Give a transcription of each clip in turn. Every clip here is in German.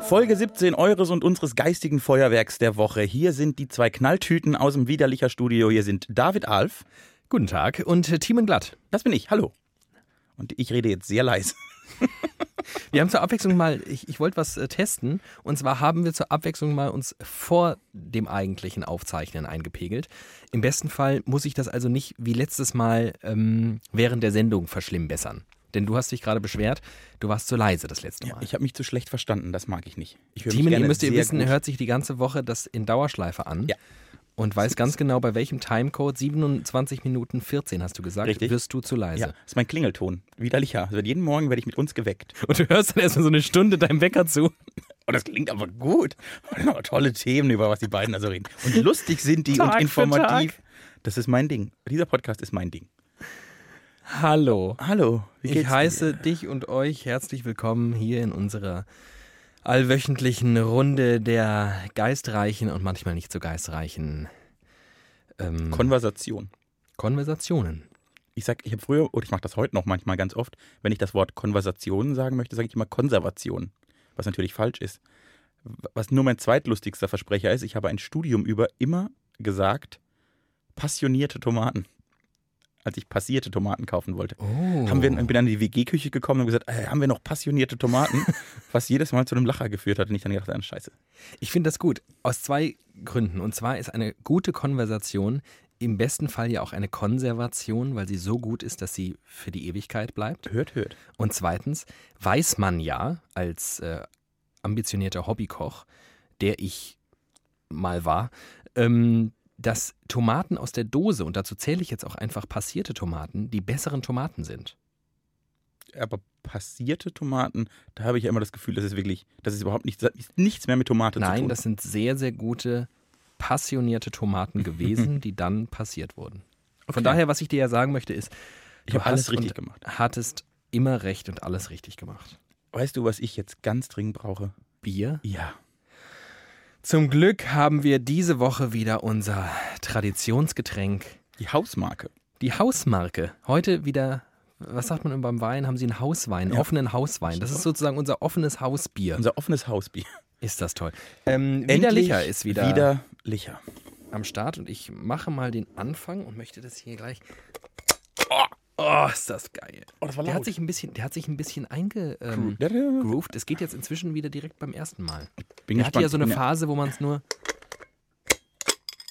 Folge 17 eures und unseres geistigen Feuerwerks der Woche. Hier sind die zwei Knalltüten aus dem Widerlicher Studio. Hier sind David Alf. Guten Tag und äh, Timon Glatt. Das bin ich. Hallo. Und ich rede jetzt sehr leise. Wir haben zur Abwechslung mal, ich, ich wollte was äh, testen. Und zwar haben wir zur Abwechslung mal uns vor dem eigentlichen Aufzeichnen eingepegelt. Im besten Fall muss ich das also nicht wie letztes Mal ähm, während der Sendung verschlimmbessern. Denn du hast dich gerade beschwert, du warst zu leise das letzte Mal. Ich habe mich zu schlecht verstanden, das mag ich nicht. Ich Timon, ihr müsst ihr wissen, gut. hört sich die ganze Woche das in Dauerschleife an. Ja. Und weiß ganz genau, bei welchem Timecode, 27 Minuten 14 hast du gesagt, Richtig. wirst du zu leise. Ja, das ist mein Klingelton. Widerlicher. Also jeden Morgen werde ich mit uns geweckt. Und du hörst dann erstmal so eine Stunde deinem Wecker zu. Oh, das klingt aber gut. Tolle Themen, über was die beiden also reden. Und lustig sind die Tag und informativ. Das ist mein Ding. Dieser Podcast ist mein Ding. Hallo. Hallo, Ich heiße dich und euch herzlich willkommen hier in unserer allwöchentlichen Runde der geistreichen und manchmal nicht so geistreichen ähm? Konversation. Konversationen. Ich sag, ich habe früher, oder ich mache das heute noch manchmal ganz oft, wenn ich das Wort Konversation sagen möchte, sage ich immer Konservation. Was natürlich falsch ist. Was nur mein zweitlustigster Versprecher ist, ich habe ein Studium über immer gesagt, passionierte Tomaten. Als ich passierte Tomaten kaufen wollte. Oh. Haben wir, bin dann in die WG-Küche gekommen und gesagt, äh, haben wir noch passionierte Tomaten? was jedes Mal zu einem Lacher geführt hat und ich dann gedacht, ah, scheiße. Ich finde das gut. Aus zwei Gründen. Und zwar ist eine gute Konversation im besten Fall ja auch eine Konservation, weil sie so gut ist, dass sie für die Ewigkeit bleibt. Hört, hört. Und zweitens weiß man ja als äh, ambitionierter Hobbykoch, der ich mal war, ähm, dass Tomaten aus der Dose, und dazu zähle ich jetzt auch einfach passierte Tomaten, die besseren Tomaten sind. Aber passierte Tomaten, da habe ich ja immer das Gefühl, das ist wirklich, das ist überhaupt nichts, nichts mehr mit Tomate zu Nein, tun. das sind sehr, sehr gute, passionierte Tomaten gewesen, die dann passiert wurden. Von Okay. daher, was ich dir ja sagen möchte, ist, Ich habe alles richtig gemacht. hattest immer recht und alles richtig gemacht. Weißt du, was ich jetzt ganz dringend brauche? Bier? Ja. Zum Glück haben wir diese Woche wieder unser Traditionsgetränk, Die Hausmarke. die Hausmarke. Heute wieder, was sagt man beim Wein? Haben sie einen Hauswein, einen Ja. offenen Hauswein. Das ist sozusagen unser offenes Hausbier. Unser offenes Hausbier. Ist das toll. Ähm, Endlich Widerlicher ist wieder, Widerlicher. am Start und ich mache mal den Anfang und möchte das hier gleich. Oh, ist das geil. Oh, das Der hat sich ein bisschen, der hat sich ein bisschen eingegroovt. Ähm, der-. Es geht jetzt inzwischen wieder direkt beim ersten Mal. Bin Er hatte ja so eine Phase, wo man es nur.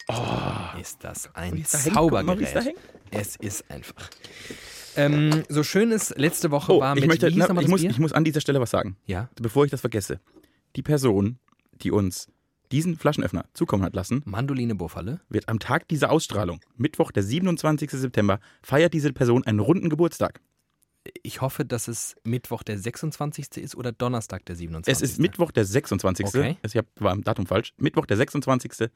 Oh, Ist das ein da Zaubergerät? hängt. Es ist einfach. Ähm, so schön es letzte Woche Oh, war ich, mit möchte, wie hieß na, ich, muss, ich muss an dieser Stelle was sagen, ja, bevor ich das vergesse. Die Person, die uns diesen Flaschenöffner zukommen hat lassen, Mandoline Buffalle. wird am Tag dieser Ausstrahlung, Mittwoch, der 27. September, feiert diese Person einen runden Geburtstag. Ich hoffe, dass es Mittwoch der 26. ist oder Donnerstag der 27. Es ist Mittwoch, der 26. Okay. Also Ich hab, war im Datum falsch. Mittwoch, der 26.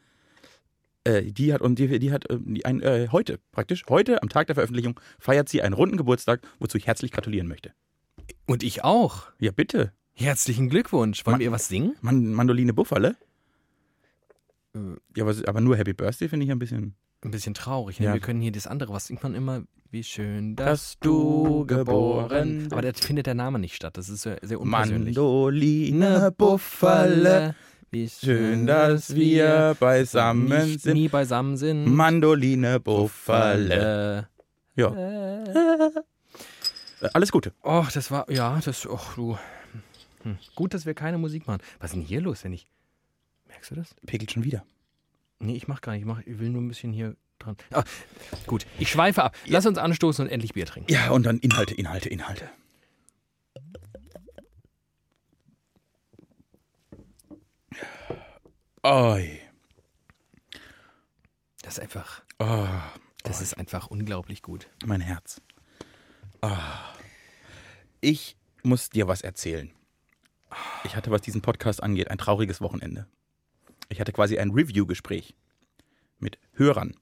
Äh, die hat, und die, die hat äh, die ein, äh, heute praktisch, heute am Tag der Veröffentlichung, feiert sie einen runden Geburtstag, wozu ich herzlich gratulieren möchte. Und ich auch. Ja, bitte. Herzlichen Glückwunsch. Wollen Ma- wir was singen? Man, Mandoline Buffalle. Ja, aber, aber nur Happy Birthday finde ich ein bisschen. Ein bisschen traurig. Ne? Ja. Wir können hier das andere, was singt man immer? Wie schön, dass, Dass du geboren bist. Aber da findet der Name nicht statt. Das ist sehr, sehr unpersönlich. Mandoline Buffalle. Wie Schön, dass wir beisammen sind. nie beisammen sind. Mandoline Buffalle. Äh, Ja. äh. Alles Gute. Och, das war, ja, das, och, du. Hm. Gut, dass wir keine Musik machen. Was ist denn hier los, wenn ich. Merkst du das? Pegelt schon wieder. Nee, ich mach gar nicht. Ich, mach, ich will nur ein bisschen hier dran. Ah, gut, ich schweife ab. Lass uns anstoßen und endlich Bier trinken. Ja, und dann Inhalte, Inhalte, Inhalte. Oi. Das ist einfach. Oh, Das ist einfach unglaublich gut. mein Herz. Ah. Ich muss dir was erzählen. Ich hatte, was diesen Podcast angeht, ein trauriges Wochenende. Ich hatte quasi ein Review-Gespräch mit Hörern.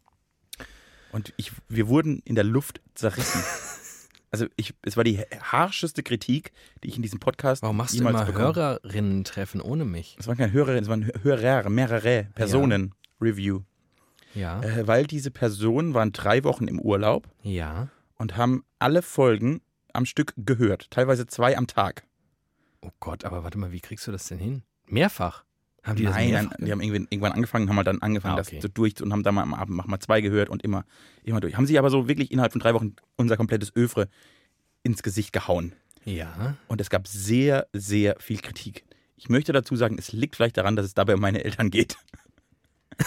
Und ich, wir wurden in der Luft zerrissen. also ich, es war die harscheste Kritik, die ich in diesem Podcast Warum machst du jemals immer bekommen. Hörerinnen-Treffen ohne mich? Es waren keine Hörerinnen, es waren Hörer, mehrere Personen Review. Ja. Äh, weil diese Personen waren drei Wochen im Urlaub Ja. und haben alle Folgen am Stück gehört. Teilweise zwei am Tag. Oh Gott, aber warte mal, wie kriegst du das denn hin? Mehrfach? Haben die Nein, nein, die haben irgendwann, irgendwann angefangen, haben halt dann angefangen, Ah, okay. das so durch und haben dann mal am Abend mal zwei gehört und immer, immer durch. Haben sie aber so wirklich innerhalb von drei Wochen unser komplettes Övre ins Gesicht gehauen. Ja. Und es gab sehr, sehr viel Kritik. Ich möchte dazu sagen, es liegt vielleicht daran, dass es dabei um meine Eltern geht.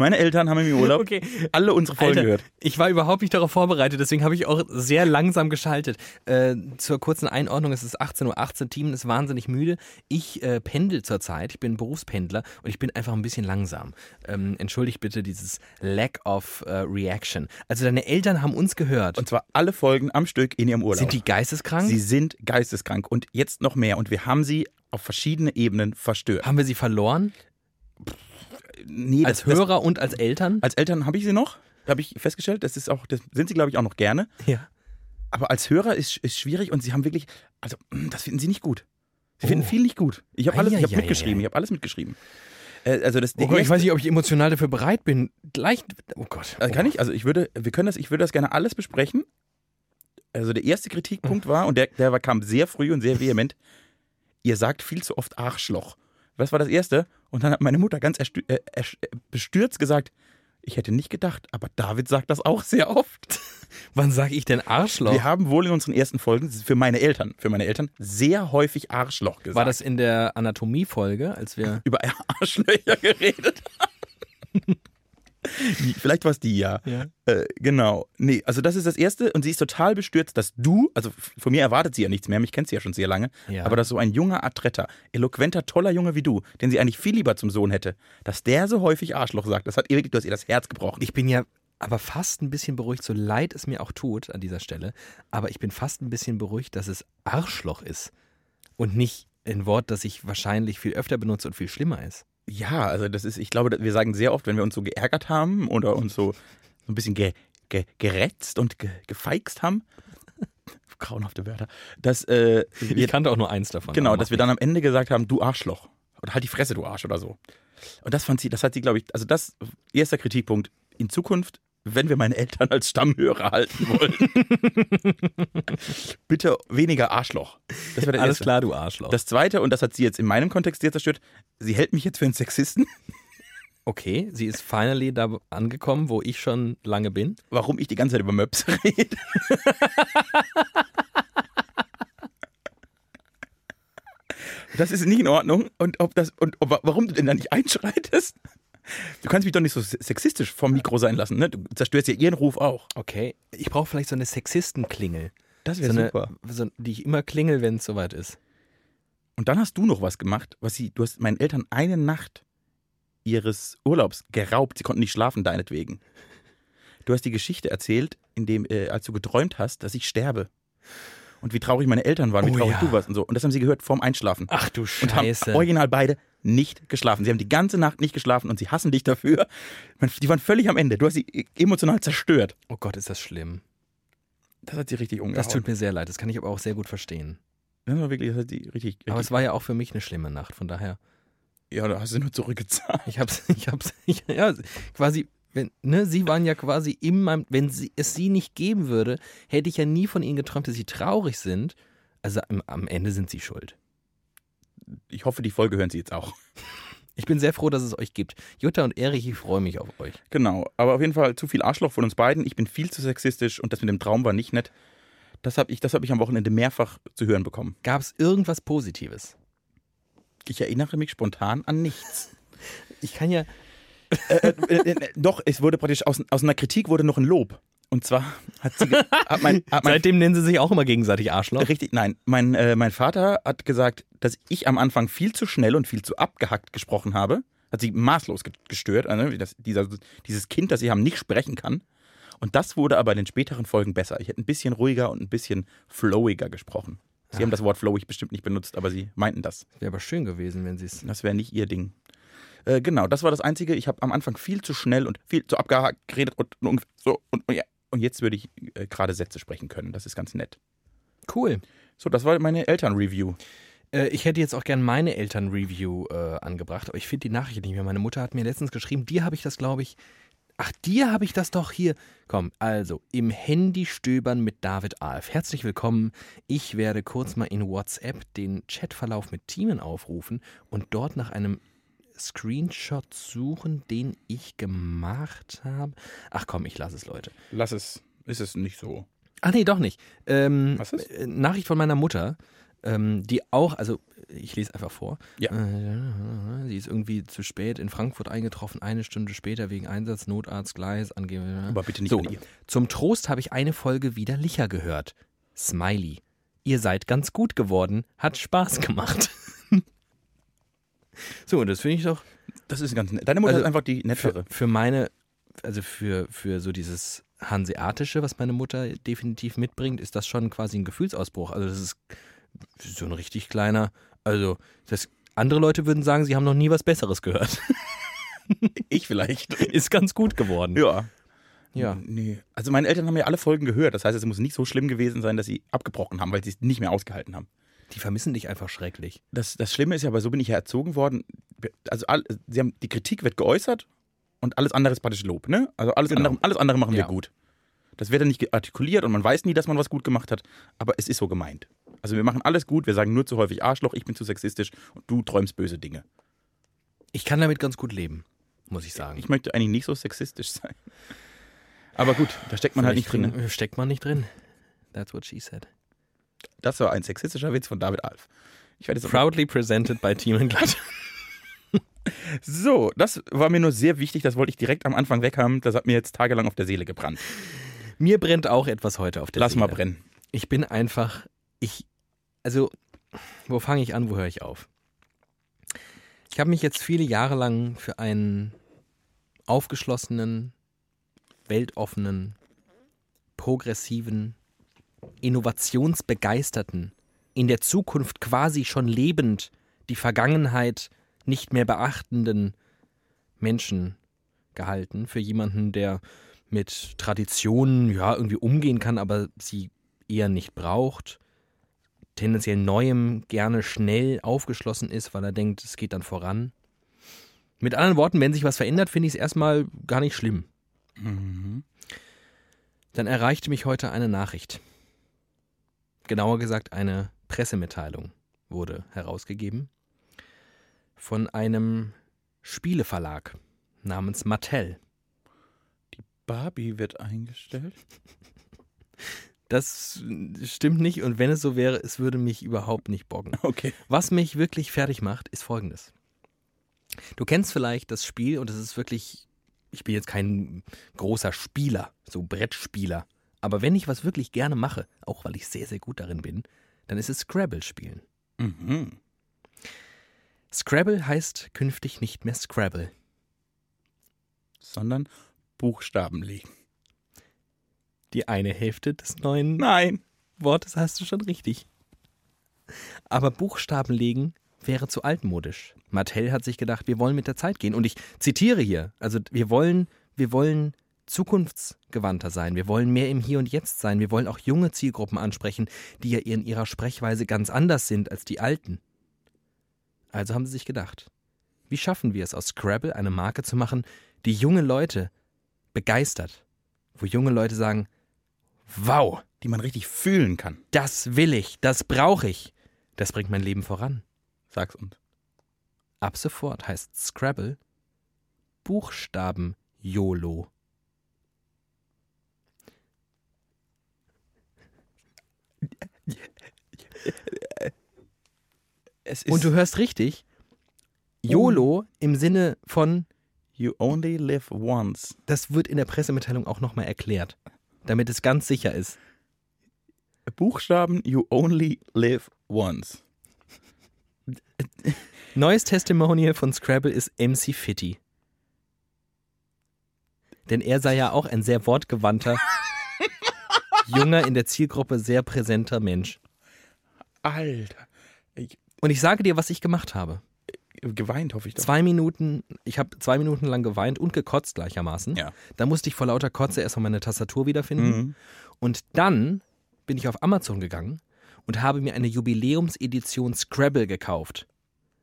meine Eltern haben im Urlaub Okay. alle unsere Folgen Alter, gehört. ich war überhaupt nicht darauf vorbereitet, deswegen habe ich auch sehr langsam geschaltet. Äh, zur kurzen Einordnung, es ist 18.18 Uhr, Team ist wahnsinnig müde. Ich äh, pendel zurzeit, ich bin Berufspendler und ich bin einfach ein bisschen langsam. Ähm, entschuldigt bitte dieses Lack of äh, Reaction. Also deine Eltern haben uns gehört. Und zwar alle Folgen am Stück in ihrem Urlaub. Sind die geisteskrank? Sie sind geisteskrank und jetzt noch mehr. Und wir haben sie auf verschiedene Ebenen verstört. haben wir sie verloren? Nee, Als das- das- Hörer und als Eltern? Als Eltern habe ich sie noch, habe ich festgestellt. Das ist auch, das sind sie, glaube ich, auch noch gerne. Ja. Aber als Hörer ist, ist schwierig und sie haben wirklich, also das finden sie nicht gut. Sie Oh. finden viel nicht gut. Ich habe alles, ich Eieieiei. mitgeschrieben, ich habe alles mitgeschrieben. Äh, also das, Oh, ich erste- weiß nicht, ob ich emotional dafür bereit bin. Gleich. Oh Gott. Also kann ich, also ich würde, wir können das, ich würde das gerne alles besprechen. Also der erste Kritikpunkt war, und der, der kam sehr früh und sehr vehement, ihr sagt viel zu oft Arschloch. Was war das erste? Und dann hat meine Mutter ganz äh, äh, bestürzt gesagt, ich hätte nicht gedacht, aber David sagt das auch sehr oft. Wann sage ich denn Arschloch? Wir haben wohl in unseren ersten Folgen für meine Eltern, für meine Eltern sehr häufig Arschloch gesagt. War das in der Anatomie-Folge, als wir. über Arschlöcher geredet haben? Vielleicht war es die, ja. Ja. Äh, genau. Nee, also das ist das Erste und sie ist total bestürzt, dass du, also von mir erwartet sie ja nichts mehr, mich kennt sie ja schon sehr lange, Ja. aber dass so ein junger Adretter, eloquenter, toller Junge wie du, den sie eigentlich viel lieber zum Sohn hätte, dass der so häufig Arschloch sagt, das hat ihr wirklich, du hast ihr das Herz gebrochen. Ich bin ja aber fast ein bisschen beruhigt, so leid es mir auch tut an dieser Stelle, aber ich bin fast ein bisschen beruhigt, dass es Arschloch ist und nicht ein Wort, das ich wahrscheinlich viel öfter benutze und viel schlimmer ist. Ja, also das ist, ich glaube, wir sagen sehr oft, wenn wir uns so geärgert haben oder uns so, so ein bisschen ge, ge, gerätzt und ge, gefeixt haben, grauenhafte Wörter, dass äh, wir Ich kannte auch nur eins davon. Genau, dass wir dann am Ende gesagt haben, du Arschloch. Oder halt die Fresse, du Arsch oder so. Und das fand sie, das hat sie, glaube ich, also das, erster Kritikpunkt. In Zukunft, wenn wir meine Eltern als Stammhörer halten wollen, bitte weniger Arschloch. Das wäre der Alles erste. klar, du Arschloch. Das zweite, und das hat sie jetzt in meinem Kontext sehr zerstört, sie hält mich jetzt für einen Sexisten. okay, sie ist finally da angekommen, wo ich schon lange bin. Warum ich die ganze Zeit über Möps rede. Das ist nicht in Ordnung. Und ob das und ob, warum du denn da nicht einschreitest? Du kannst mich doch nicht so sexistisch vom Mikro sein lassen, ne? Du zerstörst ja ihren Ruf auch. Okay, ich brauche vielleicht so eine Sexistenklingel. Das So wäre eine, super. so, die ich immer klingel, wenn es soweit ist. Und dann hast du noch was gemacht, was sie, du hast meinen Eltern eine Nacht ihres Urlaubs geraubt. Sie konnten nicht schlafen deinetwegen. Du hast die Geschichte erzählt, in dem, äh, als du geträumt hast, dass ich sterbe. Und wie traurig meine Eltern waren, wie Oh traurig ja. du warst und so. Und das haben sie gehört vorm Einschlafen. Ach du und haben Scheiße. original beide nicht geschlafen. Sie haben die ganze Nacht nicht geschlafen und sie hassen dich dafür. Die waren völlig am Ende. Du hast sie emotional zerstört. Oh Gott, ist das schlimm. Das hat sie richtig umgehauen. Das tut mir sehr leid, das kann ich aber auch sehr gut verstehen. Das war wirklich, das hat sie richtig, richtig Aber es war ja auch für mich eine schlimme Nacht, von daher. ja, da hast du nur zurückgezahlt. Ich hab's, ich hab's, ich, ja, quasi, wenn, ne, sie waren ja quasi in meinem, wenn sie, es sie nicht geben würde, hätte ich ja nie von ihnen geträumt, dass sie traurig sind. Also am, am Ende sind sie schuld. Ich hoffe, die Folge hören sie jetzt auch. Ich bin sehr froh, dass es euch gibt. Jutta und Erich, ich freue mich auf euch. Genau, aber auf jeden Fall zu viel Arschloch von uns beiden. Ich bin viel zu sexistisch und das mit dem Traum war nicht nett. Das habe ich, das hab ich am Wochenende mehrfach zu hören bekommen. Gab es irgendwas Positives? Ich erinnere mich spontan an nichts. Ich kann ja, äh, äh, äh, doch, es wurde praktisch aus, aus einer Kritik wurde noch ein Lob. Und zwar hat sie hat mein, hat mein seitdem nennen sie sich auch immer gegenseitig Arschloch. Richtig, nein. Mein, äh, mein Vater hat gesagt, dass ich am Anfang viel zu schnell und viel zu abgehackt gesprochen habe. Hat sie maßlos ge- gestört. Also, dass dieser, dieses Kind, das sie haben, nicht sprechen kann. Und das wurde aber in den späteren Folgen besser. Ich hätte ein bisschen ruhiger und ein bisschen flowiger gesprochen. Sie haben das Wort flowig bestimmt nicht benutzt, aber sie meinten das. Wäre aber schön gewesen, wenn sie es. Das wäre nicht ihr Ding. Äh, genau, das war das Einzige. Ich habe am Anfang viel zu schnell und viel zu abgehakt geredet und, und so und, und ja. Und jetzt würde ich äh, gerade Sätze sprechen können. Das ist ganz nett. Cool. So, das war meine Elternreview. Äh, ich hätte jetzt auch gern meine Eltern-Review äh, angebracht, aber ich finde die Nachricht nicht mehr. Meine Mutter hat mir letztens geschrieben, dir habe ich das, glaube ich. Ach, dir habe ich das doch hier. Komm, also, im Handy stöbern mit David Alf. Herzlich willkommen. Ich werde kurz mal in WhatsApp den Chatverlauf mit Teamen aufrufen und dort nach einem Screenshot suchen, den ich gemacht habe. Ach komm, ich lasse es, Leute. Lass es. Ist es nicht so. Ach nee, doch nicht. Ähm, Was ist? äh, Nachricht von meiner Mutter, ähm, die auch, also ich lese einfach vor. Ja. Äh, sie ist irgendwie zu spät in Frankfurt eingetroffen, eine Stunde später wegen Einsatz, Notarzt, Gleis, angeben. Aber bitte nicht So, ihr. zum Trost habe ich eine Folge wieder Licher gehört. Smiley. Ihr seid ganz gut geworden, hat Spaß gemacht. so, und das finde ich doch Das ist ganz nett. Deine Mutter Also, ist einfach die für, nettere. für meine, also für, für so dieses Hanseatische, was meine Mutter definitiv mitbringt, ist das schon quasi ein Gefühlsausbruch. Also das ist so ein richtig kleiner, also das, andere Leute würden sagen, sie haben noch nie was Besseres gehört. Ich vielleicht. ist ganz gut geworden. ja. Ja. Nee. Also meine Eltern haben ja alle Folgen gehört. Das heißt, es muss nicht so schlimm gewesen sein, dass sie abgebrochen haben, weil sie es nicht mehr ausgehalten haben. Die vermissen dich einfach schrecklich. Das, das Schlimme ist ja, aber so bin ich ja erzogen worden. Also all, sie haben, die Kritik wird geäußert und alles andere ist praktisch Lob. Ne? Also alles, Genau. andere, alles andere machen Ja. wir gut. Das wird dann nicht artikuliert und man weiß nie, dass man was gut gemacht hat, aber es ist so gemeint. Also wir machen alles gut, wir sagen nur zu häufig Arschloch, ich bin zu sexistisch und du träumst böse Dinge. Ich kann damit ganz gut leben, muss ich sagen. Ich möchte eigentlich nicht so sexistisch sein. Aber gut, da steckt man halt nicht drin. Ne? Steckt man nicht drin. That's what she said. Das war ein sexistischer Witz von David Alf. Ich werde jetzt Proudly presented by Team Glatt. So, das war mir nur sehr wichtig, das wollte ich direkt am Anfang weghaben. Das hat mir jetzt tagelang auf der Seele gebrannt. Mir brennt auch etwas heute auf der Lass Seele. mal brennen. Ich bin einfach, ich, also, wo fange ich an, wo höre ich auf? Ich habe mich jetzt viele Jahre lang für einen aufgeschlossenen, weltoffenen, progressiven, innovationsbegeisterten, in der Zukunft quasi schon lebend, die Vergangenheit nicht mehr beachtenden Menschen gehalten. Für jemanden, der mit Traditionen ja irgendwie umgehen kann, aber sie eher nicht braucht, tendenziell Neuem gerne schnell aufgeschlossen ist, weil er denkt, es geht dann voran. Mit anderen Worten, wenn sich was verändert, finde ich es erstmal gar nicht schlimm. Mhm. Dann erreichte mich heute eine Nachricht. Genauer gesagt, eine Pressemitteilung wurde herausgegeben von einem Spieleverlag namens Mattel. Barbie wird eingestellt. Das stimmt nicht und wenn es so wäre, es würde mich überhaupt nicht bocken. Okay. Was mich wirklich fertig macht, ist folgendes. Du kennst vielleicht das Spiel und es ist wirklich, ich bin jetzt kein großer Spieler, so Brettspieler, aber wenn ich was wirklich gerne mache, auch weil ich sehr, sehr gut darin bin, dann ist es Scrabble spielen. Mhm. Scrabble heißt künftig nicht mehr Scrabble. Sondern Buchstaben legen. Die eine Hälfte des neuen Nein. Wortes hast du schon richtig. Aber Buchstaben legen wäre zu altmodisch. Mattel hat sich gedacht, wir wollen mit der Zeit gehen. Und ich zitiere hier, also wir wollen, wir wollen zukunftsgewandter sein. Wir wollen mehr im Hier und Jetzt sein. Wir wollen auch junge Zielgruppen ansprechen, die ja in ihrer Sprechweise ganz anders sind als die alten. Also haben sie sich gedacht, wie schaffen wir es aus Scrabble eine Marke zu machen, die junge Leute begeistert, wo junge Leute sagen, wow, Die man richtig fühlen kann. das will ich, das brauche ich. Das bringt mein Leben voran. Sag's uns. Ab sofort heißt Scrabble Buchstaben YOLO. Und du hörst richtig, YOLO im Sinne von, You only live once. das wird in der Pressemitteilung auch nochmal erklärt, damit es ganz sicher ist. Buchstaben You only live once. Neues Testimonial von Scrabble ist MC Fitty. Denn er sei ja auch ein sehr wortgewandter, junger, in der Zielgruppe sehr präsenter Mensch. Alter. Ich, Und ich sage dir, was ich gemacht habe. geweint, hoffe ich doch. Zwei Minuten, ich habe zwei Minuten lang geweint und gekotzt gleichermaßen. Ja. Da musste ich vor lauter Kotze erstmal meine Tastatur wiederfinden. Mhm. Und dann bin ich auf Amazon gegangen und habe mir eine Jubiläumsedition Scrabble gekauft.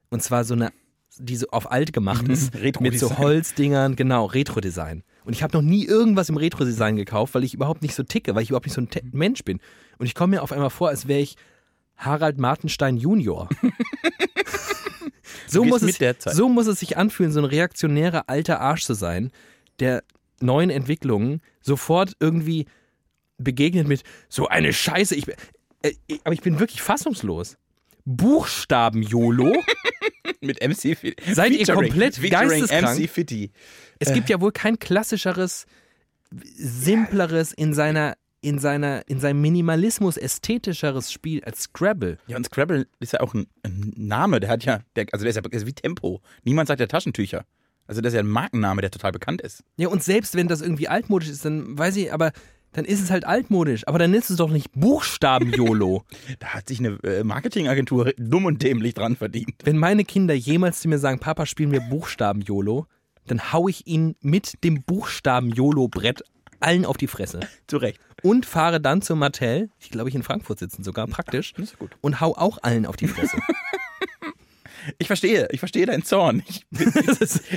Und zwar so eine, die so auf alt gemacht ist, mit Retro-Design. so Holzdingern, genau, Retro-Design. Und ich habe noch nie irgendwas im Retro-Design gekauft, weil ich überhaupt nicht so ticke, weil ich überhaupt nicht so ein Te Mensch bin. Und ich komme mir auf einmal vor, als wäre ich Harald Martenstein Junior. so, muss es, so muss es sich anfühlen, so ein reaktionärer alter Arsch zu sein, der neuen Entwicklungen sofort irgendwie begegnet mit so eine Scheiße. Ich, äh, aber ich bin wirklich fassungslos. Buchstaben-YOLO? Mit MC Fitty. Seid ihr komplett geisteskrank? MC Fitty. Es gibt ja wohl kein klassischeres, simpleres in seiner in seiner in seinem Minimalismus ästhetischeres Spiel als Scrabble. Ja, und Scrabble ist ja auch ein, ein Name, der hat ja, der, also der ist ja ist wie Tempo. Niemand sagt ja Taschentücher. Also das ist ja ein Markenname, der total bekannt ist. Ja, und selbst wenn das irgendwie altmodisch ist, dann weiß ich, aber dann ist es halt altmodisch. Aber dann ist es doch nicht Buchstaben-YOLO. Da hat sich eine äh, Marketingagentur dumm und dämlich dran verdient. wenn meine Kinder jemals zu mir sagen, Papa, spielen wir Buchstaben-YOLO, dann hau ich ihnen mit dem Buchstaben-YOLO-Brett allen auf die Fresse. Zu Recht. Und fahre dann zu Mattel, ich glaube, ich in Frankfurt sitzen sogar, praktisch, ist gut. und hau auch allen auf die Fresse. Ich verstehe, ich verstehe deinen Zorn. Ich,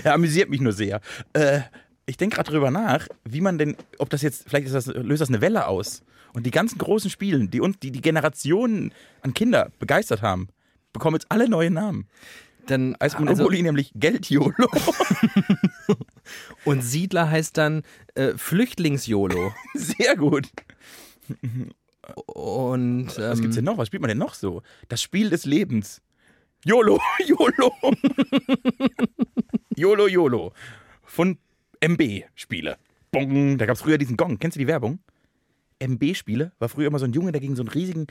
er amüsiert mich nur sehr. Äh, ich denke gerade drüber nach, wie man denn, ob das jetzt, vielleicht ist das, löst das eine Welle aus. Und die ganzen großen Spielen, die uns, die, die Generationen an Kinder begeistert haben, bekommen jetzt alle neue Namen. Dann, Als also, Monopoly nämlich Geld-YOLO. Und Siedler heißt dann äh, Flüchtlings-YOLO. Sehr gut. Und Was ähm, gibt's denn noch? Was spielt man denn noch so? Das Spiel des Lebens. YOLO, YOLO. YOLO, YOLO. Von MB-Spiele. Bong. Da gab es früher diesen Gong. Kennst du die Werbung? MB-Spiele war früher immer so ein Junge, der gegen so einen riesigen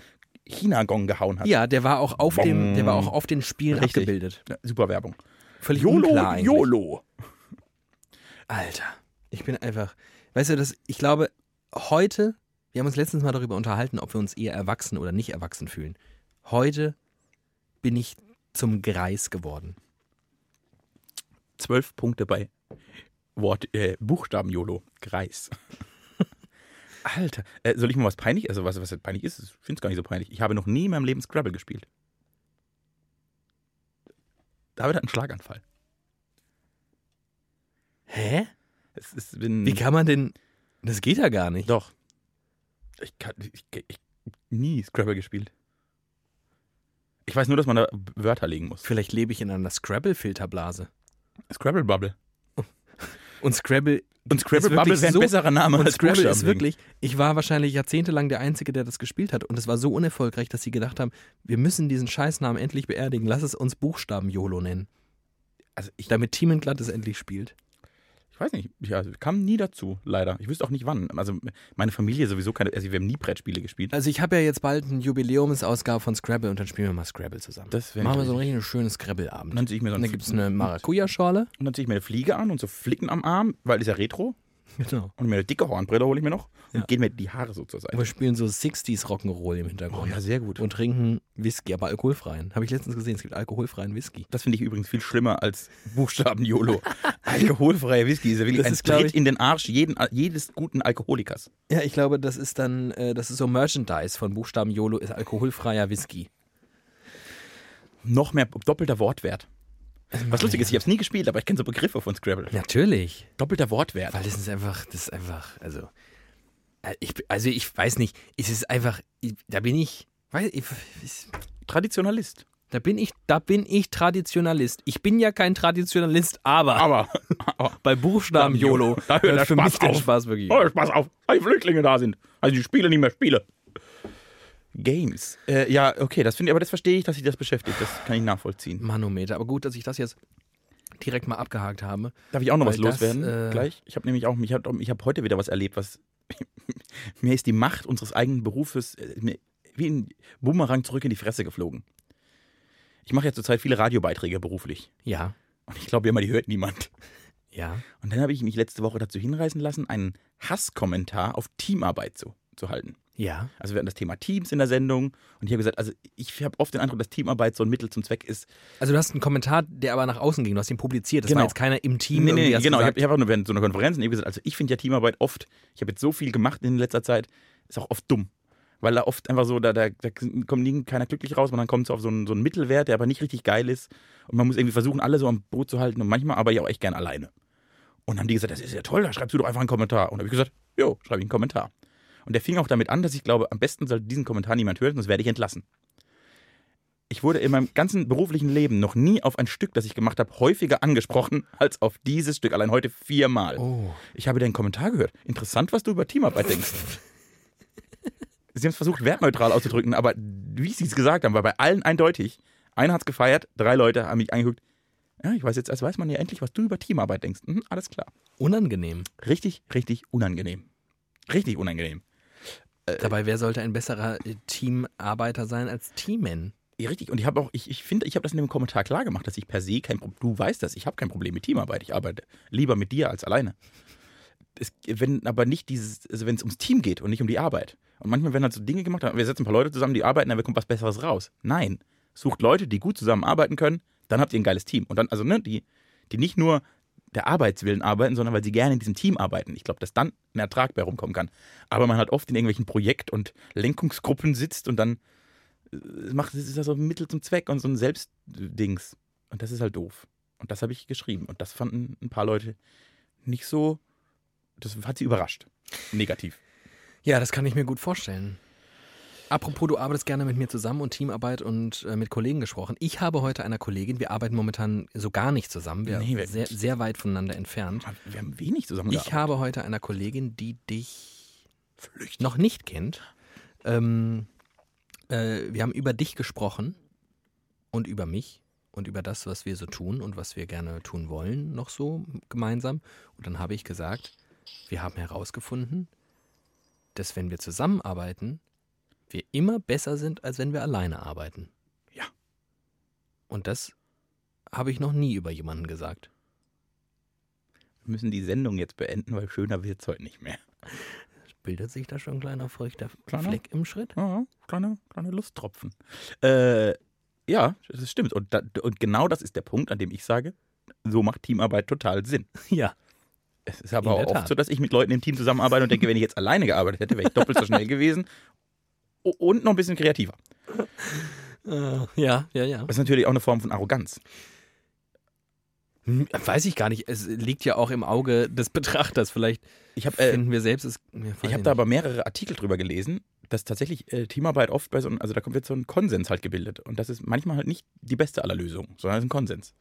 China-Gong gehauen hat. ja, der war auch auf dem, der war auch auf den Spielen Richtig. abgebildet. Ja, super Werbung. Völlig YOLO, unklar eigentlich. YOLO. Alter, ich bin einfach, weißt du, das, ich glaube, heute, wir haben uns letztens mal darüber unterhalten, ob wir uns eher erwachsen oder nicht erwachsen fühlen. Heute bin ich zum Greis geworden. Zwölf Punkte bei Wort, äh, Buchstaben YOLO. Kreis. Alter. Äh, soll ich mal was peinlich? Also, was, was peinlich ist, ich finde es gar nicht so peinlich. Ich habe noch nie in meinem Leben Scrabble gespielt. David hat einen Schlaganfall. Hä? Ist, Wie kann man denn, das geht ja gar nicht. Doch. Ich kann ich, ich, nie Scrabble gespielt. Ich weiß nur, dass man da Wörter legen muss. Vielleicht lebe ich in einer Scrabble-Filterblase. Scrabble Bubble. Und Scrabble Und Scrabble Bubble wäre ein so- besserer Name Und als Scrabble ist Buchstaben wirklich, ich war wahrscheinlich jahrzehntelang der Einzige, der das gespielt hat. Und es war so unerfolgreich, dass sie gedacht haben, wir müssen diesen Scheißnamen endlich beerdigen. Lass es uns Buchstaben-YOLO nennen. Also ich, Damit Thiemenglatt es endlich spielt. Ich weiß nicht, ja, kam nie dazu, leider. Ich wüsste auch nicht wann. Also meine Familie sowieso keine, also wir haben nie Brettspiele gespielt. Also ich habe ja jetzt bald eine Jubiläumsausgabe von Scrabble und dann spielen wir mal Scrabble zusammen. Das Machen wir so einen richtig schönen Scrabble-Abend. Dann ziehe ich mir so Und dann gibt es eine Maracuja-Schorle. Und dann ziehe ich mir eine Fliege an und so Flicken am Arm, weil ist ja Retro. Genau. Und mir eine dicke Hornbrille hole ich mir noch und Ja. gehen mir die Haare so zur Seite. Wir spielen so 60s Rock'n'Roll im Hintergrund. Oh ja, sehr gut. Und trinken Whisky, aber alkoholfreien. Habe ich letztens gesehen, es gibt alkoholfreien Whisky. Das finde ich übrigens viel schlimmer als Buchstaben YOLO. Alkoholfreier Whisky ist ja wirklich Das ein ist, Tritt ich- in den Arsch jeden, jedes guten Alkoholikers. Ja, ich glaube, das ist dann, äh, das ist so Merchandise von Buchstaben YOLO, ist alkoholfreier Whisky. Noch mehr doppelter Wortwert. Was lustig ist, ich habe es nie gespielt, aber ich kenne so Begriffe von Scrabble. Natürlich. Doppelter Wortwert. Weil das ist einfach, das ist einfach, also, ich, also ich weiß nicht, es ist einfach, ich, da bin ich, weiß, ich, ich, Traditionalist. da bin ich, da bin ich Traditionalist. Ich bin ja kein Traditionalist, aber, Aber, aber bei Buchstaben YOLO, Da hört der für Spaß mich auf. Spaß wirklich. oh, Spaß auf, weil die Flüchtlinge da sind. Also die Spiele nicht mehr Spiele. Games. Äh, ja, okay, das finde ich, aber das verstehe ich, dass sich das beschäftigt. Das kann ich nachvollziehen. Manometer, aber gut, dass ich das jetzt direkt mal abgehakt habe. Darf ich auch noch was das, loswerden? äh, Gleich. Ich habe nämlich auch, ich habe ich hab heute wieder was erlebt, was mir ist die Macht unseres eigenen Berufes äh, wie ein Boomerang zurück in die Fresse geflogen. Ich mache ja zurzeit viele Radiobeiträge beruflich. Ja, Und ich glaube immer, die hört niemand. ja. Und dann habe ich mich letzte Woche dazu hinreißen lassen, einen Hasskommentar auf Teamarbeit zu, zu halten. Ja. Also wir hatten das Thema Teams in der Sendung und ich habe gesagt, also ich habe oft den Eindruck, dass Teamarbeit so ein Mittel zum Zweck ist. Also du hast einen Kommentar, der aber nach außen ging. Du hast ihn publiziert. Das Genau. war jetzt keiner im Team. Nee, nee, nee genau. Ich gesagt, habe hab auch nur während so einer Konferenz und ich habe gesagt, also ich finde ja Teamarbeit oft, ich habe jetzt so viel gemacht in letzter Zeit, ist auch oft dumm. Weil da oft einfach so, da, da, da kommt nie keiner glücklich raus, sondern dann kommt es auf so einen, so einen Mittelwert, der aber nicht richtig geil ist. Und man muss irgendwie versuchen, alle so am Boot zu halten und manchmal aber ja auch echt gern alleine. Und dann haben die gesagt, das ist ja toll, da schreibst du doch einfach einen Kommentar. Und dann habe ich gesagt, jo, schreibe ich einen Kommentar. Und der fing auch damit an, dass ich glaube, am besten sollte diesen Kommentar niemand hören, sonst werde ich entlassen. Ich wurde in meinem ganzen beruflichen Leben noch nie auf ein Stück, das ich gemacht habe, häufiger angesprochen als auf dieses Stück. Allein heute viermal. Oh. Ich habe den Kommentar gehört. Interessant, was du über Teamarbeit denkst. Sie haben es versucht, wertneutral auszudrücken, aber wie sie es gesagt haben, war bei allen eindeutig. Einer hat es gefeiert, drei Leute haben mich angeguckt. Ja, ich weiß jetzt, als weiß man ja endlich, was du über Teamarbeit denkst. Mhm, alles klar. Unangenehm. Richtig, richtig unangenehm. Richtig unangenehm. Dabei, wer sollte ein besserer äh, Teamarbeiter sein als Teamman? Ja, richtig. Und ich habe auch, ich, ich finde, ich habe das in dem Kommentar klar gemacht, dass ich per se kein Problem, du weißt das, ich habe kein Problem mit Teamarbeit. Ich arbeite lieber mit dir als alleine. Es, wenn aber nicht dieses, also wenn es ums Team geht und nicht um die Arbeit. Und manchmal werden halt so Dinge gemacht, wir setzen ein paar Leute zusammen, die arbeiten, dann kommt was Besseres raus. Nein. Sucht Leute, die gut zusammenarbeiten können, dann habt ihr ein geiles Team. Und dann, also, ne, die, die nicht nur der Arbeitswillen arbeiten, sondern weil sie gerne in diesem Team arbeiten. Ich glaube, dass dann ein Ertrag bei rumkommen kann. Aber man halt oft in irgendwelchen Projekt- und Lenkungsgruppen sitzt und dann äh, macht es ja so ein Mittel zum Zweck und so ein Selbstdings. Und das ist halt doof. Und das habe ich geschrieben. Und das fanden ein paar Leute nicht so. Das hat sie überrascht. Negativ. Ja, das kann ich mir gut vorstellen. Apropos, du arbeitest gerne mit mir zusammen und Teamarbeit und äh, mit Kollegen gesprochen. Ich habe heute einer Kollegin, wir arbeiten momentan so gar nicht zusammen, wir Nee, sind sehr, sehr weit voneinander entfernt. Wir haben wenig Ich zusammengearbeitet. habe heute einer Kollegin, die dich Flüchtig. noch nicht kennt. Ähm, äh, wir haben über dich gesprochen und über mich und über das, was wir so tun und was wir gerne tun wollen, noch so gemeinsam. Und dann habe ich gesagt, wir haben herausgefunden, dass wenn wir zusammenarbeiten, wir immer besser sind, als wenn wir alleine arbeiten. Ja. Und das habe ich noch nie über jemanden gesagt. Wir müssen die Sendung jetzt beenden, weil schöner wird es heute nicht mehr. Bildet sich da schon ein kleiner feuchter Kleiner? Fleck im Schritt? Ja, kleine, kleine Lusttropfen. Äh, ja, das stimmt. Und, da, und genau das ist der Punkt, an dem ich sage, so macht Teamarbeit total Sinn. Ja. Es ist aber auch oft Tat. so, dass ich mit Leuten im Team zusammenarbeite und denke, wenn ich jetzt alleine gearbeitet hätte, wäre ich doppelt so schnell gewesen. Und noch ein bisschen kreativer. Äh, ja, ja, ja. Das ist natürlich auch eine Form von Arroganz. Hm, Weiß ich gar nicht. Es liegt ja auch im Auge des Betrachters. Vielleicht Ich habe äh, finden wir selbst es. ja, ich hab nicht. da aber mehrere Artikel drüber gelesen, dass tatsächlich äh, Teamarbeit oft bei so einem, also da kommt jetzt so ein Konsens halt gebildet. Und das ist manchmal halt nicht die beste aller Lösungen, sondern es ist ein Konsens.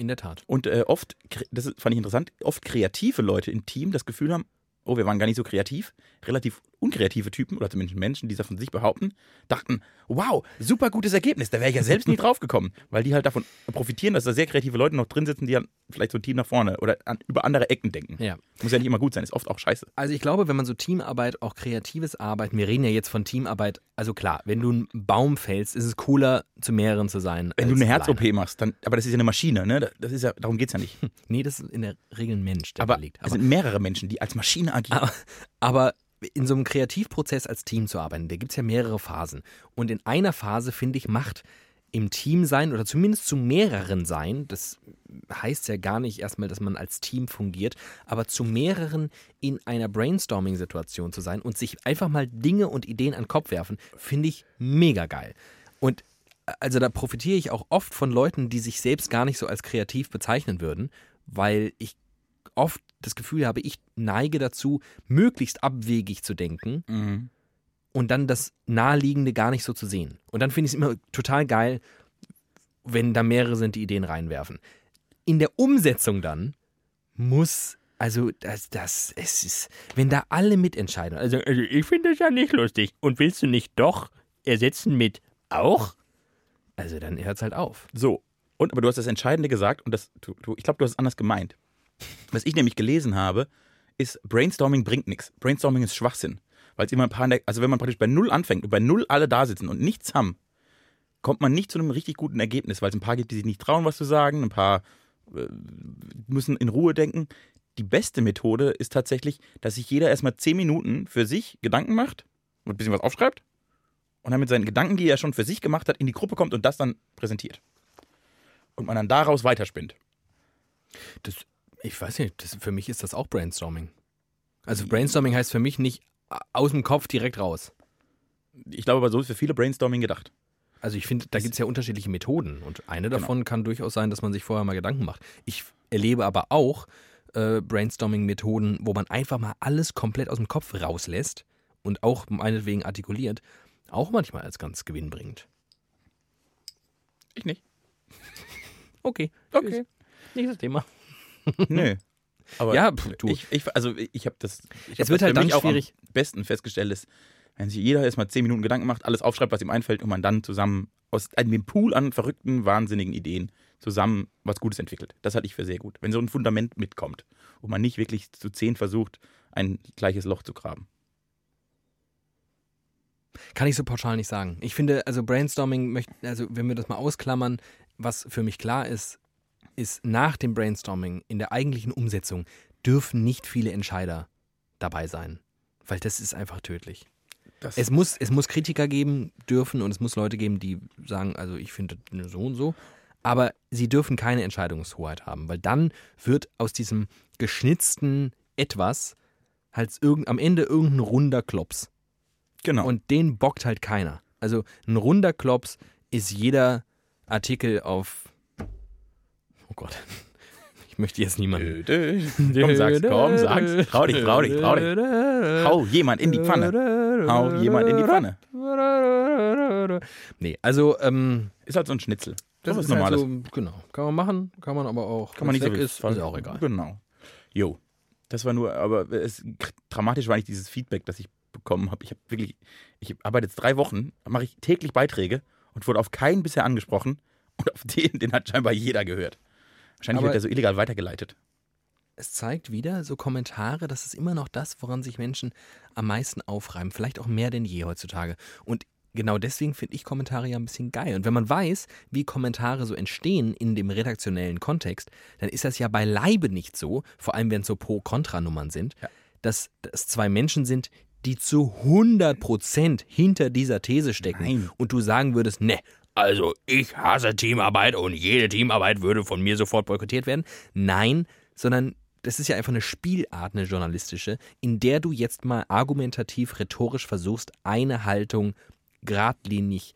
in der Tat. Und äh, oft, das fand ich interessant, oft kreative Leute im Team das Gefühl haben, oh, wir waren gar nicht so kreativ. Relativ unkreative Typen, oder zumindest Menschen, die das von sich behaupten, dachten, wow, super gutes Ergebnis, da wäre ich ja selbst nie drauf gekommen. Weil die halt davon profitieren, dass da sehr kreative Leute noch drin sitzen, die dann vielleicht so ein Team nach vorne oder an, über andere Ecken denken. Ja. Muss ja nicht immer gut sein, ist oft auch scheiße. Also ich glaube, wenn man so Teamarbeit, auch kreatives Arbeiten, wir reden ja jetzt von Teamarbeit, also klar, wenn du einen Baum fällst, ist es cooler, zu mehreren zu sein. Wenn du eine. Herz-OP machst, dann, aber das ist ja eine Maschine, ne? Das ist ja, darum geht es ja nicht. Nee, das ist in der Regel ein Mensch, der Aber liegt. es sind mehrere Menschen, die als Maschine agieren. Aber, aber in so einem Kreativprozess als Team zu arbeiten, da gibt es ja mehrere Phasen. Und in einer Phase, finde ich, macht im Team sein oder zumindest zu mehreren sein, das heißt ja gar nicht erstmal, dass man als Team fungiert, aber zu mehreren in einer Brainstorming-Situation zu sein und sich einfach mal Dinge und Ideen an den Kopf werfen, finde ich mega geil. Und also da profitiere ich auch oft von Leuten, die sich selbst gar nicht so als kreativ bezeichnen würden, weil ich oft das Gefühl habe, ich neige dazu, möglichst abwegig zu denken Mhm. und dann das Naheliegende gar nicht so zu sehen. Und dann finde ich es immer total geil, wenn da mehrere sind, die Ideen reinwerfen. In der Umsetzung dann muss, also das, das, es ist, wenn da alle mitentscheiden. Also, also ich finde das ja nicht lustig. Und willst du nicht doch ersetzen mit auch? Also dann hört es halt auf. So, und aber du hast das Entscheidende gesagt und das, du, du, ich glaube, du hast es anders gemeint. Was ich nämlich gelesen habe, ist, Brainstorming bringt nichts. Brainstorming ist Schwachsinn. Weil es immer ein paar, also wenn man praktisch bei Null anfängt und bei Null alle da sitzen und nichts haben, kommt man nicht zu einem richtig guten Ergebnis, weil es ein paar gibt, die sich nicht trauen, was zu sagen, ein paar äh, müssen in Ruhe denken. die beste Methode ist tatsächlich, dass sich jeder erstmal zehn Minuten für sich Gedanken macht und ein bisschen was aufschreibt und dann mit seinen Gedanken, die er schon für sich gemacht hat, in die Gruppe kommt und das dann präsentiert. Und man dann daraus weiterspinnt. Das, ich weiß nicht, das, für mich ist das auch Brainstorming. Also Brainstorming heißt für mich nicht aus dem Kopf direkt raus. Ich glaube aber, so ist für viele Brainstorming gedacht. Also ich finde, da gibt es ja unterschiedliche Methoden und eine davon genau. kann durchaus sein, dass man sich vorher mal Gedanken macht. Ich erlebe aber auch äh, Brainstorming-Methoden, wo man einfach mal alles komplett aus dem Kopf rauslässt und auch meinetwegen artikuliert, auch manchmal als ganz gewinnbringend. Ich nicht. okay. Okay. Nächstes Thema. Nö. Aber ja, pff, du. Ich, ich, also ich habe das. Ich es wird das halt dann schwierig. Am besten festgestellt ist, wenn sich jeder erstmal zehn Minuten Gedanken macht, alles aufschreibt, was ihm einfällt und man dann zusammen aus einem Pool an verrückten, wahnsinnigen Ideen zusammen was Gutes entwickelt. Das halte ich für sehr gut. Wenn so ein Fundament mitkommt und man nicht wirklich zu zehn versucht, ein gleiches Loch zu graben. Kann ich so pauschal nicht sagen. Ich finde, also Brainstorming, also wenn wir das mal ausklammern, was für mich klar ist, ist nach dem Brainstorming in der eigentlichen Umsetzung dürfen nicht viele Entscheider dabei sein. Weil das ist einfach tödlich. es muss, es muss Kritiker geben dürfen und es muss Leute geben, die sagen, also ich finde so und so. Aber sie dürfen keine Entscheidungshoheit haben, weil dann wird aus diesem geschnitzten etwas halt irgend, am Ende irgendein runder Klops. Genau. Und den bockt halt keiner. Also ein runder Klops ist jeder Artikel auf. Oh Gott. Ich möchte jetzt niemanden. komm, sag's, komm, sag's. Trau dich, trau dich, trau dich. Hau jemand in die Pfanne. Hau jemand in die Pfanne. Nee, also. Ähm, ist halt so ein Schnitzel. Das ist normales. Halt so, genau. Kann man machen, kann man aber auch. Kann man nicht so ist, ist auch egal. Genau. Jo. Das war nur, aber es, dramatisch war nicht dieses Feedback, das ich bekommen habe. Ich habe wirklich, ich arbeite jetzt drei Wochen, mache ich täglich Beiträge und wurde auf keinen bisher angesprochen. Und auf den, den hat scheinbar jeder gehört. Wahrscheinlich wird der so illegal weitergeleitet. Es zeigt wieder so Kommentare, das ist immer noch das, woran sich Menschen am meisten aufreiben. Vielleicht auch mehr denn je heutzutage. Und genau deswegen finde ich Kommentare ja ein bisschen geil. Und wenn man weiß, wie Kommentare so entstehen in dem redaktionellen Kontext, dann ist das ja beileibe nicht so, vor allem wenn es so Pro-Kontra-Nummern sind, ja. dass es zwei Menschen sind, die zu 100% hinter dieser These stecken Nein. und du sagen würdest, ne, also ich hasse Teamarbeit und jede Teamarbeit würde von mir sofort boykottiert werden. Nein, sondern das ist ja einfach eine Spielart, eine journalistische, in der du jetzt mal argumentativ, rhetorisch versuchst, eine Haltung geradlinig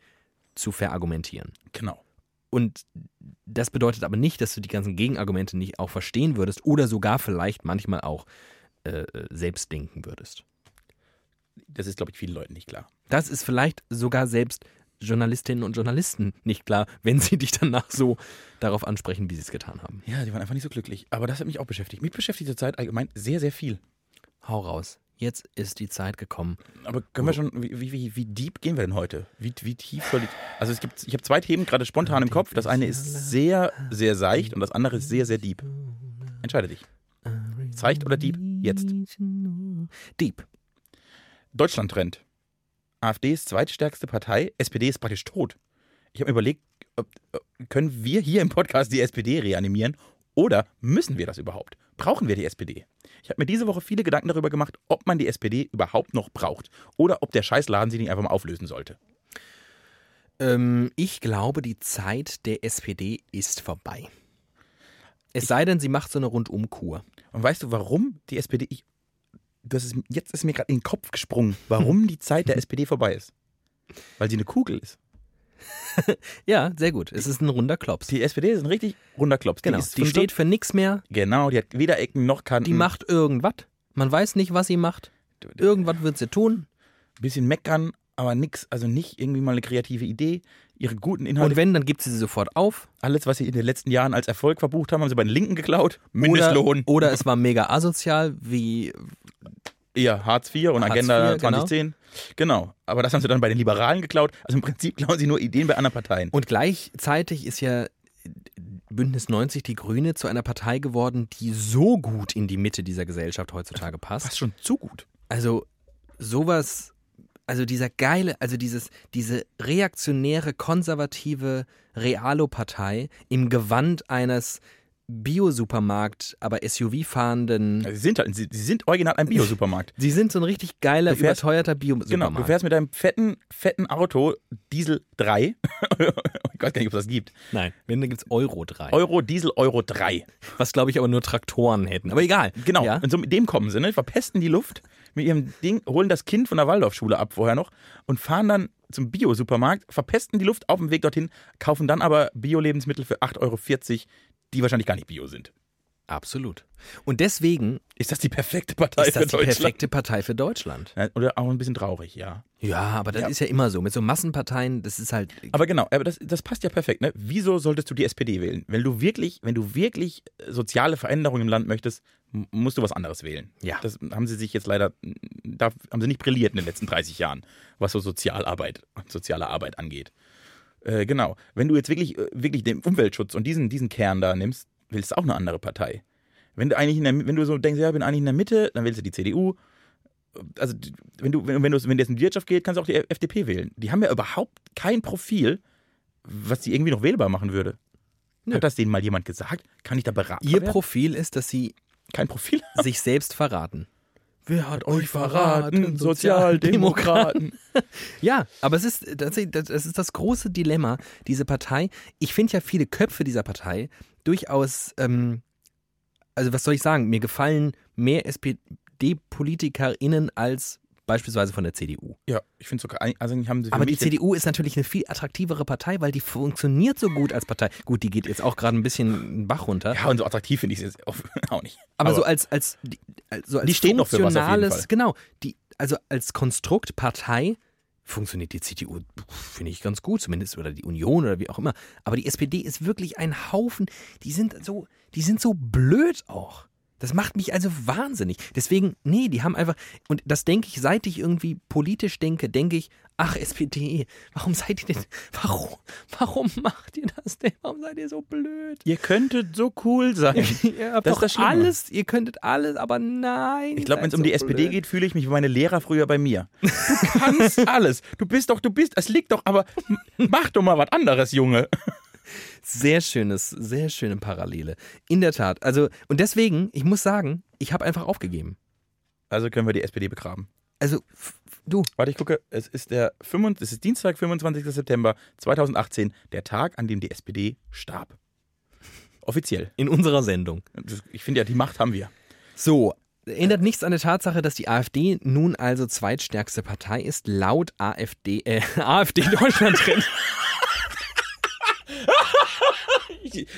zu verargumentieren. Genau. Und das bedeutet aber nicht, dass du die ganzen Gegenargumente nicht auch verstehen würdest oder sogar vielleicht manchmal auch äh, selbst denken würdest. Das ist, glaube ich, vielen Leuten nicht klar. Das ist vielleicht sogar selbst Journalistinnen und Journalisten nicht klar, wenn sie dich danach so darauf ansprechen, wie sie es getan haben. Ja, die waren einfach nicht so glücklich. Aber das hat mich auch beschäftigt. Mich beschäftigt zurzeit allgemein sehr, sehr viel. Hau raus. Jetzt ist die Zeit gekommen. Aber können wir schon, wie, wie, wie deep gehen wir denn heute? Wie, wie tief soll die. Also es gibt, ich habe zwei Themen gerade spontan im Kopf. Das eine ist sehr, sehr seicht und das andere ist sehr, sehr deep. Entscheide dich. Seicht oder deep? Jetzt. Deep. Deutschland-Trend. AfD ist zweitstärkste Partei, SPD ist praktisch tot. Ich habe mir überlegt, können wir hier im Podcast die SPD reanimieren oder müssen wir das überhaupt? Brauchen wir die SPD? Ich habe mir diese Woche viele Gedanken darüber gemacht, ob man die SPD überhaupt noch braucht oder ob der Scheißladen sie nicht einfach mal auflösen sollte. Ähm, ich glaube, die Zeit der SPD ist vorbei. Es sei denn, sie macht so eine Rundumkur. Und weißt du, warum die SPD, ich das ist, jetzt ist mir gerade in den Kopf gesprungen, warum die Zeit der SPD vorbei ist. Weil sie eine Kugel ist. ja, sehr gut. Es ist ein runder Klops. Die SPD ist ein richtig runder Klops. Genau. Die, die steht für nichts mehr. Genau, die hat weder Ecken noch Kanten. Die macht irgendwas. Man weiß nicht, was sie macht. Irgendwas wird sie tun. Ein bisschen meckern, aber nix, also nicht irgendwie mal eine kreative Idee. Ihre guten Inhalte. Und wenn, dann gibt sie sie sofort auf. Alles, was sie in den letzten Jahren als Erfolg verbucht haben, haben sie bei den Linken geklaut. Mindestlohn. Oder, oder es war mega asozial, wie ja, Hartz IV und Hartz Agenda IV, 2010. Genau. genau. Aber das haben sie dann bei den Liberalen geklaut. Also im Prinzip klauen sie nur Ideen bei anderen Parteien. Und gleichzeitig ist ja Bündnis 90 die Grüne zu einer Partei geworden, die so gut in die Mitte dieser Gesellschaft heutzutage passt. Fast schon zu gut. Also sowas, also dieser geile, also dieses, diese reaktionäre, konservative Realo-Partei im Gewand eines Bio-Supermarkt, aber SUV fahrenden. Sie sind halt, sie, sie sind original ein Bio-Supermarkt. Sie sind so ein richtig geiler, Du fährst- überteuerter Genau, Bio-Supermarkt. du fährst mit deinem fetten, fetten Auto Diesel 3. ich weiß gar nicht, ob es das gibt. Nein, wenn, dann gibt es Euro 3. Euro Diesel Euro 3. was, glaube ich, aber nur Traktoren hätten. Aber egal. Genau. Ja? Und so mit dem kommen sie, ne? Verpesten die Luft mit ihrem Ding, holen das Kind von der Waldorfschule ab vorher noch und fahren dann zum Bio-Supermarkt, verpesten die Luft auf dem Weg dorthin, kaufen dann aber Bio-Lebensmittel für 8,40 Euro, die wahrscheinlich gar nicht Bio sind. Absolut. Und deswegen Ist das die perfekte Partei ist das für die Deutschland? perfekte Partei für Deutschland. Ja, Oder auch ein bisschen traurig, ja. Ja, aber das Ja. ist ja immer so. Mit so Massenparteien, das ist halt. Aber genau, aber das, das passt ja perfekt. Ne? Wieso solltest du die SPD wählen? Wenn du wirklich, wenn du wirklich äh, soziale Veränderungen im Land möchtest, musst du was anderes wählen. Ja. Das haben sie sich jetzt leider, da haben sie nicht brilliert in den letzten 30 Jahren, was so Sozialarbeit, soziale Arbeit angeht. Äh, genau. Wenn du jetzt wirklich, äh, wirklich den Umweltschutz und diesen, diesen Kern da nimmst, willst du auch eine andere Partei. Wenn du eigentlich in der, wenn du so denkst, ja, ich bin eigentlich in der Mitte, dann wählst du die CDU. Also wenn du, wenn, wenn du wenn es in die Wirtschaft geht, kannst du auch die FDP wählen. Die haben ja überhaupt kein Profil, was die irgendwie noch wählbar machen würde. Nö. Hat das denen mal jemand gesagt? Kann ich da beraten? Ihr Profil ist, dass sie kein Profil. sich selbst verraten. Wer hat euch verraten? Sozialdemokraten. Ja, aber es ist das ist das große Dilemma, diese Partei. Ich finde ja viele Köpfe dieser Partei durchaus, ähm, also was soll ich sagen, mir gefallen mehr SPD-PolitikerInnen als beispielsweise von der CDU. Ja, ich finde sogar, also haben sie Aber die CDU ist natürlich eine viel attraktivere Partei, weil die funktioniert so gut als Partei. Gut, die geht jetzt auch gerade ein bisschen den Bach runter. Ja, und so attraktiv finde ich es jetzt auch, nicht. Aber, so als, als, die- also als Die steht noch für was auf jeden funktionales- Fall. Genau, die, also als Konstrukt Partei funktioniert die CDU, finde ich ganz gut, zumindest, oder die Union oder wie auch immer. Aber die SPD ist wirklich ein Haufen, die sind so, die sind so blöd auch. Das macht mich also wahnsinnig. Deswegen, nee, die haben einfach, und das denke ich, seit ich irgendwie politisch denke, denke ich, ach, SPD, warum seid ihr denn, warum, warum macht ihr das denn? Warum seid ihr so blöd? Ihr könntet so cool sein. Ihr habt Das doch das alles, ihr könntet alles, aber nein. Ich glaube, wenn es um die so SPD blöd. geht, fühle ich mich wie meine Lehrer früher bei mir. Du kannst alles. Du bist doch, du bist, es liegt doch, aber mach doch mal was anderes, Junge. Sehr schönes, sehr schöne Parallele. In der Tat. Also, und deswegen, ich muss sagen, ich habe einfach aufgegeben. Also können wir die SPD begraben. Also, du, Warte, ich gucke, es ist der 25, es ist Dienstag, 25. September 2018, der Tag, an dem die SPD starb. Offiziell. in unserer Sendung. Ich finde ja, die Macht haben wir. So. Ändert nichts an der Tatsache, dass die AfD nun also zweitstärkste Partei ist, laut AfD, äh, AfD Deutschland Trend.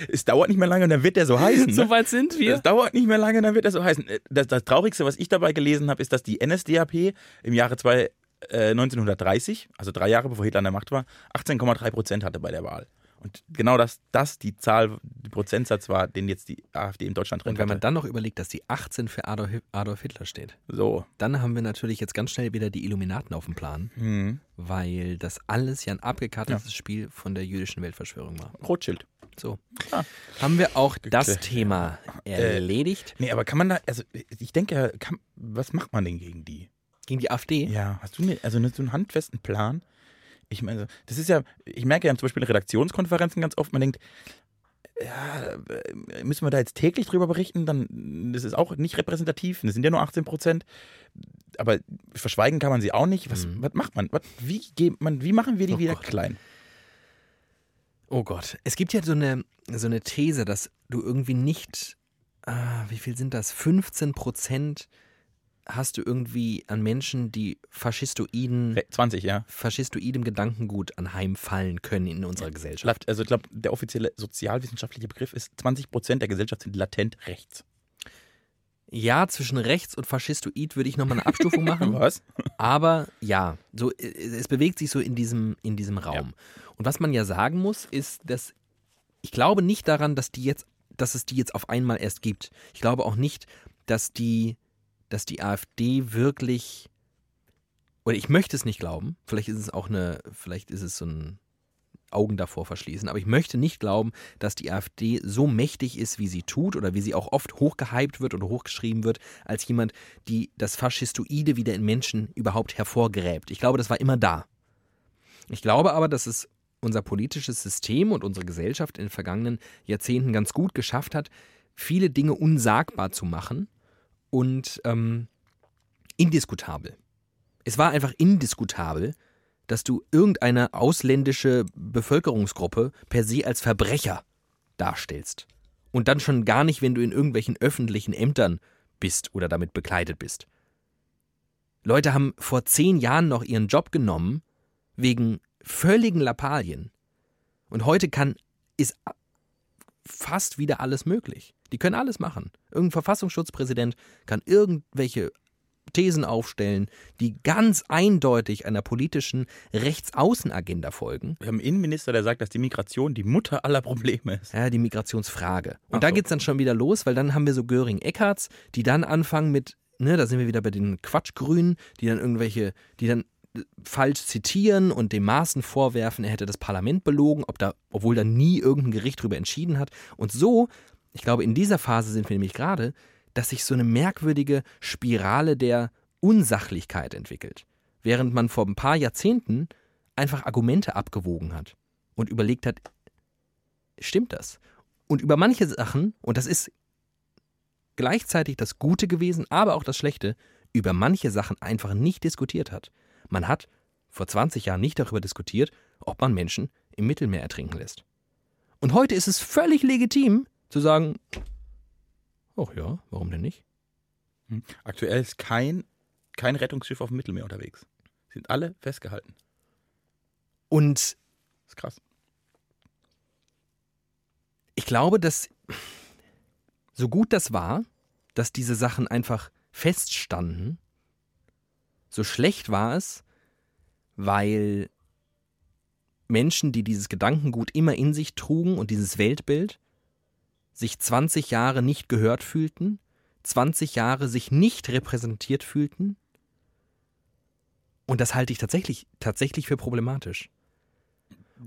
Es dauert nicht mehr lange und dann wird der so heißen. Ne? Soweit sind wir. Es dauert nicht mehr lange, dann wird er so heißen. Das, das Traurigste, was ich dabei gelesen habe, ist, dass die NSDAP im Jahre zwei, äh, 1930, also drei Jahre bevor Hitler an der Macht war, 18,3 Prozent hatte bei der Wahl. Und genau das, das die Zahl, der Prozentsatz war, den jetzt die AfD in Deutschland drin Und wenn man dann noch überlegt, dass die 18 für Adolf, Adolf Hitler steht, So. dann haben wir natürlich jetzt ganz schnell wieder die Illuminaten auf dem Plan, Hm. weil das alles ja ein abgekartetes Spiel von der jüdischen Weltverschwörung war. Rothschild. So. Ah. Haben wir auch das Thema erledigt. Nee, aber kann man da, also ich denke, kann, was macht man denn gegen die? Gegen die AfD? Ja, hast du ne, also ne, so einen handfesten Plan? Ich meine, das ist ja, ich merke ja zum Beispiel in Redaktionskonferenzen ganz oft, man denkt, ja, äh, müssen wir da jetzt täglich drüber berichten, dann das ist auch nicht repräsentativ, das sind ja nur 18 Prozent. Aber verschweigen kann man sie auch nicht. Was, Mhm. was macht man? Was, wie, geht man? wie machen wir die Oh wieder Gott. klein? Oh Gott. Es gibt ja so eine, so eine These, dass du irgendwie nicht, ah, wie viel sind das? 15 Prozent hast du irgendwie an Menschen, die faschistoiden, Re- 20, ja. faschistoidem Gedankengut anheimfallen können in unserer Gesellschaft. Also ich glaube, der offizielle sozialwissenschaftliche Begriff ist, 20 Prozent der Gesellschaft sind latent rechts. Ja, zwischen rechts und faschistoid würde ich nochmal eine Abstufung machen. Was? Aber ja, so, es bewegt sich so in diesem, in diesem Raum. Und was man ja sagen muss, ist, dass ich glaube nicht daran, dass die jetzt, dass es die jetzt auf einmal erst gibt. Ich glaube auch nicht, dass die, dass die AfD wirklich oder ich möchte es nicht glauben. Vielleicht ist es auch eine, vielleicht ist es so ein Augen davor verschließen, aber ich möchte nicht glauben, dass die AfD so mächtig ist, wie sie tut oder wie sie auch oft hochgehypt wird oder hochgeschrieben wird, als jemand, die das Faschistoide wieder in Menschen überhaupt hervorgräbt. Ich glaube, das war immer da. Ich glaube aber, dass es unser politisches System und unsere Gesellschaft in den vergangenen Jahrzehnten ganz gut geschafft hat, viele Dinge unsagbar zu machen und ähm, indiskutabel. Es war einfach indiskutabel, dass du irgendeine ausländische Bevölkerungsgruppe per se als Verbrecher darstellst. Und dann schon gar nicht, wenn du in irgendwelchen öffentlichen Ämtern bist oder damit bekleidet bist. Leute haben vor zehn Jahren noch ihren Job genommen wegen völligen Lappalien. Und heute kann, ist fast wieder alles möglich. Die können alles machen. Irgendein Verfassungsschutzpräsident kann irgendwelche Thesen aufstellen, die ganz eindeutig einer politischen Rechtsaußenagenda folgen. Wir haben einen Innenminister, der sagt, dass die Migration die Mutter aller Probleme ist. Ja, die Migrationsfrage. Und Ach da so. geht es dann schon wieder los, weil dann haben wir so Göring-Eckarts, die dann anfangen mit, ne, da sind wir wieder bei den Quatschgrünen, die dann irgendwelche, die dann falsch zitieren und dem Maaßen vorwerfen, er hätte das Parlament belogen, ob da, obwohl da nie irgendein Gericht drüber entschieden hat. Und so, ich glaube, in dieser Phase sind wir nämlich gerade, dass sich so eine merkwürdige Spirale der Unsachlichkeit entwickelt. Während man vor ein paar Jahrzehnten einfach Argumente abgewogen hat und überlegt hat, stimmt das? Und über manche Sachen, und das ist gleichzeitig das Gute gewesen, aber auch das Schlechte, über manche Sachen einfach nicht diskutiert hat. Man hat vor 20 Jahren nicht darüber diskutiert, ob man Menschen im Mittelmeer ertrinken lässt. Und heute ist es völlig legitim zu sagen, ach ja, warum denn nicht? Hm. Aktuell ist kein, kein Rettungsschiff auf dem Mittelmeer unterwegs. Sind alle festgehalten. Und Das ist krass. ich glaube, dass so gut das war, dass diese Sachen einfach feststanden, so schlecht war es, weil Menschen, die dieses Gedankengut immer in sich trugen und dieses Weltbild, sich 20 Jahre nicht gehört fühlten, 20 Jahre sich nicht repräsentiert fühlten. Und das halte ich tatsächlich, tatsächlich für problematisch.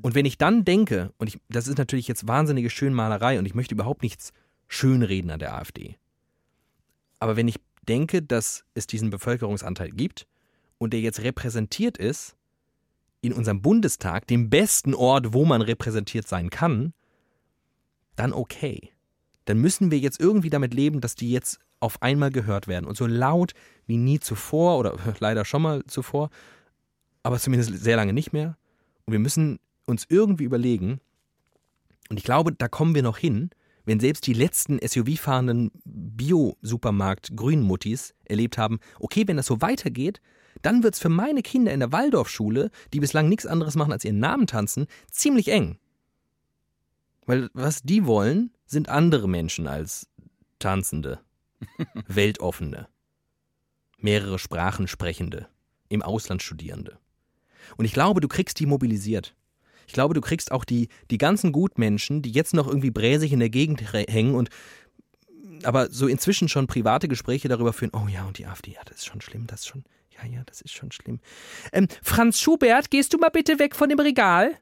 Und wenn ich dann denke, und ich, das ist natürlich jetzt wahnsinnige Schönmalerei und ich möchte überhaupt nichts schönreden an der AfD. Aber wenn ich denke, dass es diesen Bevölkerungsanteil gibt und der jetzt repräsentiert ist in unserem Bundestag, dem besten Ort, wo man repräsentiert sein kann, dann okay. Dann müssen wir jetzt irgendwie damit leben, dass die jetzt auf einmal gehört werden und so laut wie nie zuvor oder leider schon mal zuvor, aber zumindest sehr lange nicht mehr. Und wir müssen uns irgendwie überlegen, und ich glaube, da kommen wir noch hin, wenn selbst die letzten SUV-fahrenden Bio-Supermarkt-Grünmuttis erlebt haben, okay, wenn das so weitergeht, dann wird es für meine Kinder in der Waldorfschule, die bislang nichts anderes machen als ihren Namen tanzen, ziemlich eng. Weil was die wollen, sind andere Menschen als Tanzende, Weltoffene, mehrere Sprachen sprechende, im Ausland Studierende. Und ich glaube, du kriegst die mobilisiert. Ich glaube, du kriegst auch die, die ganzen Gutmenschen, die jetzt noch irgendwie bräsig in der Gegend hä- hängen und aber so inzwischen schon private Gespräche darüber führen, oh ja, und die AfD, ja, das ist schon schlimm, das ist schon, ja, ja, das ist schon schlimm. Ähm, Franz Schubert, gehst du mal bitte weg von dem Regal?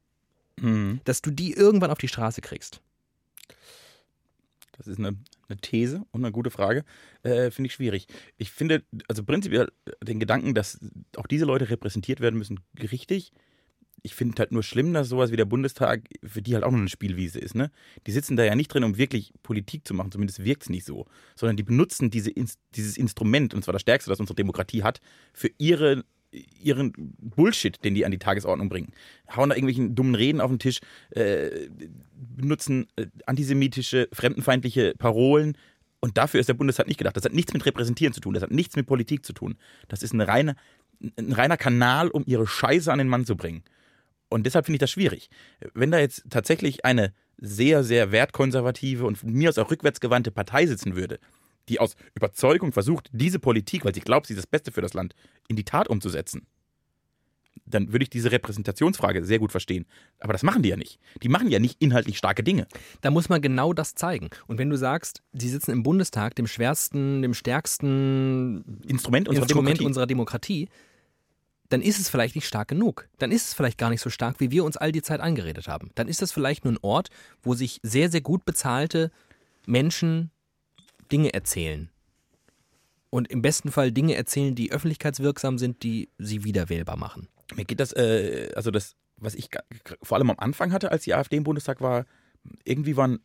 Mhm. Dass du die irgendwann auf die Straße kriegst. Das ist eine, eine These und eine gute Frage. Äh, finde ich schwierig. Ich finde, also prinzipiell den Gedanken, dass auch diese Leute repräsentiert werden müssen, richtig. Ich finde halt nur schlimm, dass sowas wie der Bundestag für die halt auch noch eine Spielwiese ist. Ne? Die sitzen da ja nicht drin, um wirklich Politik zu machen, zumindest wirkt es nicht so, sondern die benutzen diese, dieses Instrument, und zwar das stärkste, das unsere Demokratie hat, für ihre, ihren Bullshit, den die an die Tagesordnung bringen. Hauen da irgendwelchen dummen Reden auf den Tisch, äh, benutzen äh, antisemitische, fremdenfeindliche Parolen. Und dafür ist der Bundestag nicht gedacht. Das hat nichts mit Repräsentieren zu tun, das hat nichts mit Politik zu tun. Das ist ein reiner, ein reiner Kanal, um ihre Scheiße an den Mann zu bringen. Und deshalb finde ich das schwierig. Wenn da jetzt tatsächlich eine sehr, sehr wertkonservative und von mir aus auch rückwärtsgewandte Partei sitzen würde, die aus Überzeugung versucht, diese Politik, weil sie glaubt, sie ist das Beste für das Land, in die Tat umzusetzen, dann würde ich diese Repräsentationsfrage sehr gut verstehen. Aber das machen die ja nicht. Die machen ja nicht inhaltlich starke Dinge. Da muss man genau das zeigen. Und wenn du sagst, sie sitzen im Bundestag, dem schwersten, dem stärksten Instrument unserer Instrument Demokratie. unserer Demokratie, dann ist es vielleicht nicht stark genug. Dann ist es vielleicht gar nicht so stark, wie wir uns all die Zeit eingeredet haben. Dann ist es vielleicht nur ein Ort, wo sich sehr, sehr gut bezahlte Menschen Dinge erzählen. Und im besten Fall Dinge erzählen, die öffentlichkeitswirksam sind, die sie wiederwählbar machen. Mir geht das, äh, also das was ich vor allem am Anfang hatte, als die AfD im Bundestag war, irgendwie waren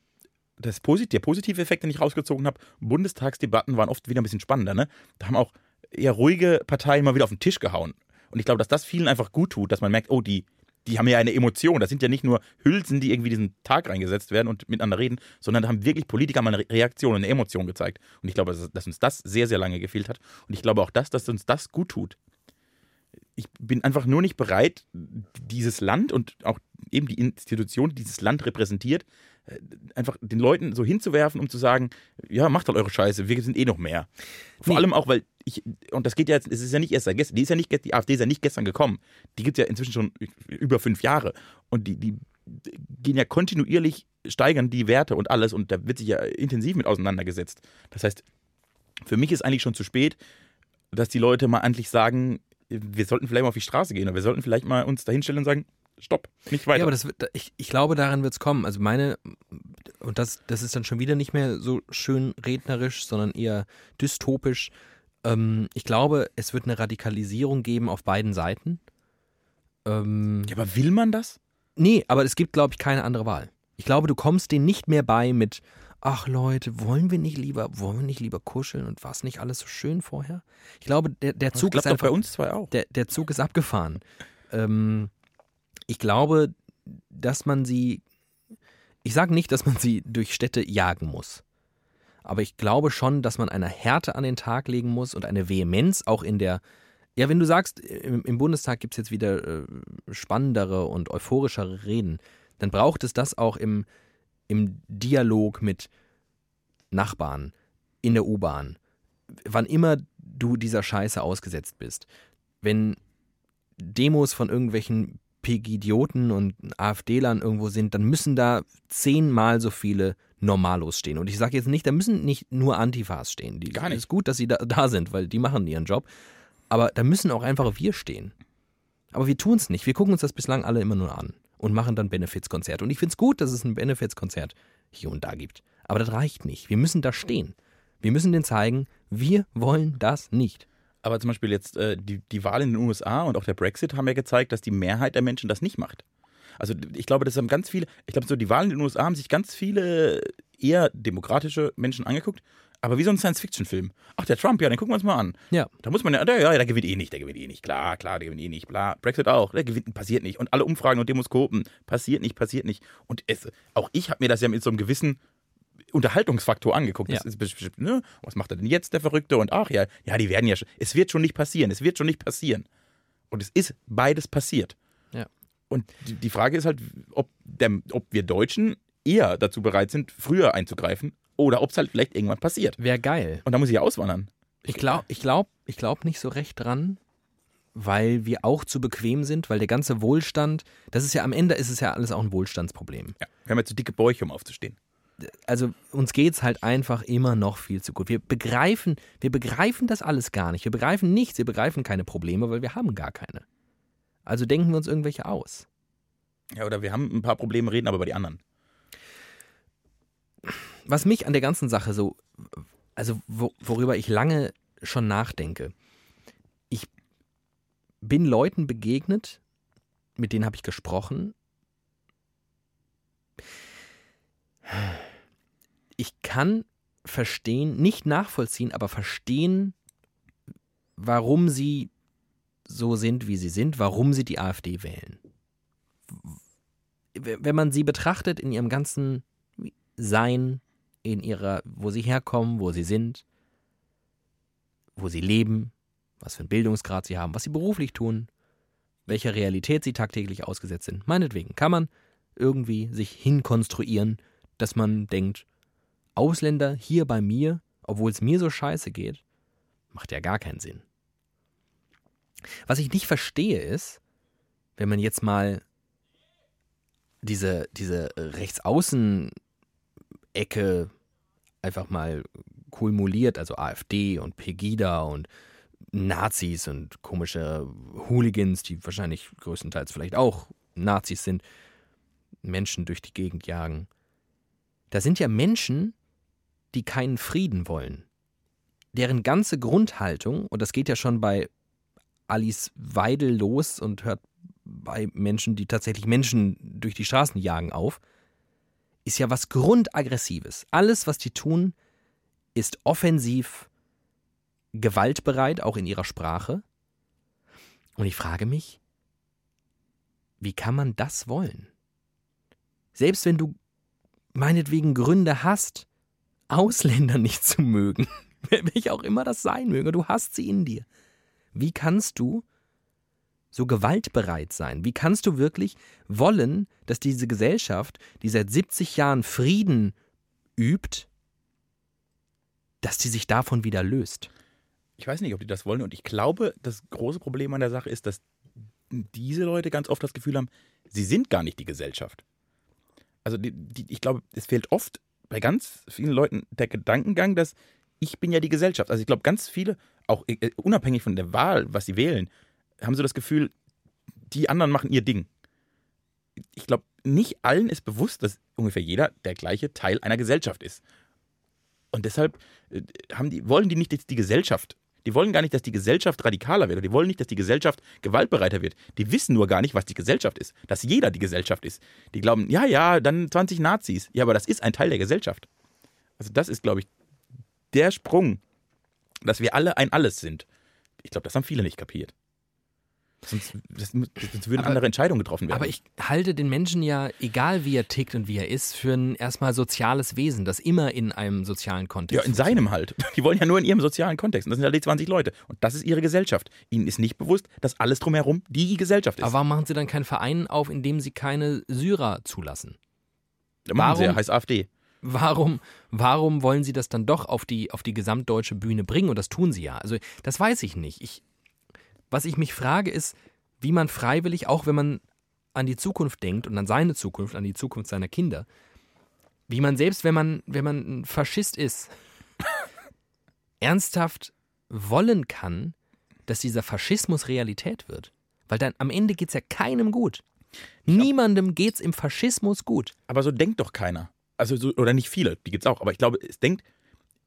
das Posit der positive Effekt, den ich rausgezogen habe, Bundestagsdebatten waren oft wieder ein bisschen spannender. Ne? Da haben auch eher ruhige Parteien mal wieder auf den Tisch gehauen. Und ich glaube, dass das vielen einfach gut tut, dass man merkt, oh, die, die haben ja eine Emotion. Das sind ja nicht nur Hülsen, die irgendwie diesen Tag reingesetzt werden und miteinander reden, sondern da haben wirklich Politiker mal eine Reaktion, eine Emotion gezeigt. Und ich glaube, dass, uns das sehr, sehr lange gefehlt hat. Und ich glaube auch das, dass uns das gut tut. Ich bin einfach nur nicht bereit, dieses Land und auch eben die Institution, die dieses Land repräsentiert, äh, einfach den Leuten so hinzuwerfen, um zu sagen, ja, macht halt eure Scheiße, wir sind eh noch mehr. Vor nee. allem auch, weil ich, und das geht ja jetzt, es ist ja nicht erst seit gestern, die ist ja nicht, die AfD ist ja nicht gestern gekommen. Die gibt es ja inzwischen schon über fünf Jahre. Und die, die gehen ja kontinuierlich, steigern die Werte und alles und da wird sich ja intensiv mit auseinandergesetzt. Das heißt, für mich ist eigentlich schon zu spät, dass die Leute mal endlich sagen, wir sollten vielleicht mal auf die Straße gehen oder wir sollten vielleicht mal uns dahinstellen und sagen, stopp, nicht weiter. Ja, aber das, ich, ich glaube, daran wird es kommen. Also meine, und das, das ist dann schon wieder nicht mehr so schön rednerisch, sondern eher dystopisch. Ähm, ich glaube, es wird eine Radikalisierung geben auf beiden Seiten. Ähm, ja, aber will man das? Nee, aber es gibt, glaube ich, keine andere Wahl. Ich glaube, du kommst denen nicht mehr bei mit, ach Leute, wollen wir nicht lieber, wollen wir nicht lieber kuscheln und war es nicht alles so schön vorher? Ich glaube, der, der Zug ist einfach, bei uns zwei auch. Der, der Zug ist abgefahren. Ähm, ich glaube, dass man sie, ich sage nicht, dass man sie durch Städte jagen muss. Aber ich glaube schon, dass man eine Härte an den Tag legen muss und eine Vehemenz auch in der, ja, wenn du sagst, im, Bundestag gibt es jetzt wieder äh, spannendere und euphorischere Reden, dann braucht es das auch im, im Dialog mit Nachbarn, in der U-Bahn, wann immer du dieser Scheiße ausgesetzt bist. Wenn Demos von irgendwelchen Pegidioten und AfDlern irgendwo sind, dann müssen da zehnmal so viele Normalos stehen. Und ich sage jetzt nicht, da müssen nicht nur Antifas stehen. Die, Gar nicht. ist gut, dass sie da, da sind, weil die machen ihren Job. Aber da müssen auch einfach wir stehen. Aber wir tun es nicht. Wir gucken uns das bislang alle immer nur an und machen dann Benefizkonzerte. Und ich finde es gut, dass es ein Benefizkonzert hier und da gibt. Aber das reicht nicht. Wir müssen da stehen. Wir müssen denen zeigen, wir wollen das nicht. Aber zum Beispiel jetzt äh, die, die Wahl in den USA und auch der Brexit haben ja gezeigt, dass die Mehrheit der Menschen das nicht macht. Also ich glaube, das haben ganz viele, ich glaube, so die Wahlen in den USA haben sich ganz viele eher demokratische Menschen angeguckt, aber wie so ein Science-Fiction-Film. Ach, der Trump, ja, den gucken wir uns mal an. Ja. Da muss man ja, der, ja, der gewinnt eh nicht, der gewinnt eh nicht. Klar, klar, der gewinnt eh nicht. Bla. Brexit auch, der gewinnt, passiert nicht. Und alle Umfragen und Demoskopen, passiert nicht, passiert nicht. Und es, auch ich habe mir das ja mit so einem gewissen Unterhaltungsfaktor angeguckt. Ja. Ist, ne? Was macht er denn jetzt, der Verrückte? Und ach ja, ja, die werden ja schon. Es wird schon nicht passieren. Es wird schon nicht passieren. Und es ist beides passiert. Ja. Und die, Frage ist halt, ob, der, ob wir Deutschen eher dazu bereit sind, früher einzugreifen oder ob es halt vielleicht irgendwann passiert. Wäre geil. Und da muss ich auswandern. Ich glaube ich glaub, ich glaub nicht so recht dran, weil wir auch zu bequem sind, weil der ganze Wohlstand, das ist ja am Ende ist es ja alles auch ein Wohlstandsproblem. Ja, wir haben ja zu dicke Bäuche, um aufzustehen also uns geht es halt einfach immer noch viel zu gut. Wir begreifen, wir begreifen das alles gar nicht. Wir begreifen nichts, wir begreifen keine Probleme, weil wir haben gar keine. Also denken wir uns irgendwelche aus. Ja, oder wir haben ein paar Probleme, reden aber über die anderen. Was mich an der ganzen Sache so, also worüber ich lange schon nachdenke, ich bin Leuten begegnet, mit denen habe ich gesprochen, ich kann verstehen, nicht nachvollziehen, aber verstehen, warum sie so sind, wie sie sind, warum sie die AfD wählen. Wenn man sie betrachtet in ihrem ganzen Sein, in ihrer, wo sie herkommen, wo sie sind, wo sie leben, was für einen Bildungsgrad sie haben, was sie beruflich tun, welcher Realität sie tagtäglich ausgesetzt sind. Meinetwegen kann man irgendwie sich hinkonstruieren, dass man denkt, Ausländer hier bei mir, obwohl es mir so scheiße geht, macht ja gar keinen Sinn. Was ich nicht verstehe ist, wenn man jetzt mal diese, diese Rechtsaußen-Ecke einfach mal kumuliert, also AfD und Pegida und Nazis und komische Hooligans, die wahrscheinlich größtenteils vielleicht auch Nazis sind, Menschen durch die Gegend jagen. Da sind ja Menschen, die keinen Frieden wollen. Deren ganze Grundhaltung, und das geht ja schon bei Alice Weidel los und hört bei Menschen, die tatsächlich Menschen durch die Straßen jagen, auf, ist ja was Grundaggressives. Alles, was die tun, ist offensiv, gewaltbereit, auch in ihrer Sprache. Und ich frage mich, wie kann man das wollen? Selbst wenn du meinetwegen Gründe hast, Ausländer nicht zu mögen, welch auch immer das sein möge, du hast sie in dir. Wie kannst du so gewaltbereit sein? Wie kannst du wirklich wollen, dass diese Gesellschaft, die seit 70 Jahren Frieden übt, dass die sich davon wieder löst? Ich weiß nicht, ob die das wollen. Und ich glaube, das große Problem an der Sache ist, dass diese Leute ganz oft das Gefühl haben, sie sind gar nicht die Gesellschaft. Also die, die, ich glaube, es fehlt oft bei ganz vielen Leuten der Gedankengang, dass ich bin ja die Gesellschaft. Also ich glaube, ganz viele, auch äh, unabhängig von der Wahl, was sie wählen, haben so das Gefühl, die anderen machen ihr Ding. Ich glaube, nicht allen ist bewusst, dass ungefähr jeder der gleiche Teil einer Gesellschaft ist. Und deshalb äh, die, wollen die nicht jetzt die Gesellschaft die wollen gar nicht, dass die Gesellschaft radikaler wird. Die wollen nicht, dass die Gesellschaft gewaltbereiter wird. Die wissen nur gar nicht, was die Gesellschaft ist. Dass jeder die Gesellschaft ist. Die glauben, ja, ja, dann 20 Nazis. Ja, aber das ist ein Teil der Gesellschaft. Also das ist, glaube ich, der Sprung, dass wir alle ein Alles sind. Ich glaube, das haben viele nicht kapiert. Sonst, das, sonst würden aber, andere Entscheidungen getroffen werden. Aber ich halte den Menschen ja, egal wie er tickt und wie er ist, für ein erstmal soziales Wesen, das immer in einem sozialen Kontext. Ja, in seinem halt. Die wollen ja nur in ihrem sozialen Kontext. Und das sind ja die 20 Leute. Und das ist ihre Gesellschaft. Ihnen ist nicht bewusst, dass alles drumherum die Gesellschaft ist. Aber warum machen sie dann keinen Verein auf, in dem sie keine Syrer zulassen? Machen warum, sie ja, heißt AfD. Warum, warum wollen sie das dann doch auf die, auf die gesamtdeutsche Bühne bringen? Und das tun sie ja. Also, das weiß ich nicht. Ich, was ich mich frage, ist, wie man freiwillig, auch wenn man an die Zukunft denkt und an seine Zukunft, an die Zukunft seiner Kinder, wie man selbst, wenn man, wenn man ein Faschist ist, ernsthaft wollen kann, dass dieser Faschismus Realität wird. Weil dann am Ende geht es ja keinem gut. Niemandem geht es im Faschismus gut. Aber so denkt doch keiner. Also so, oder nicht viele, die gibt es auch. Aber ich glaube, es denkt,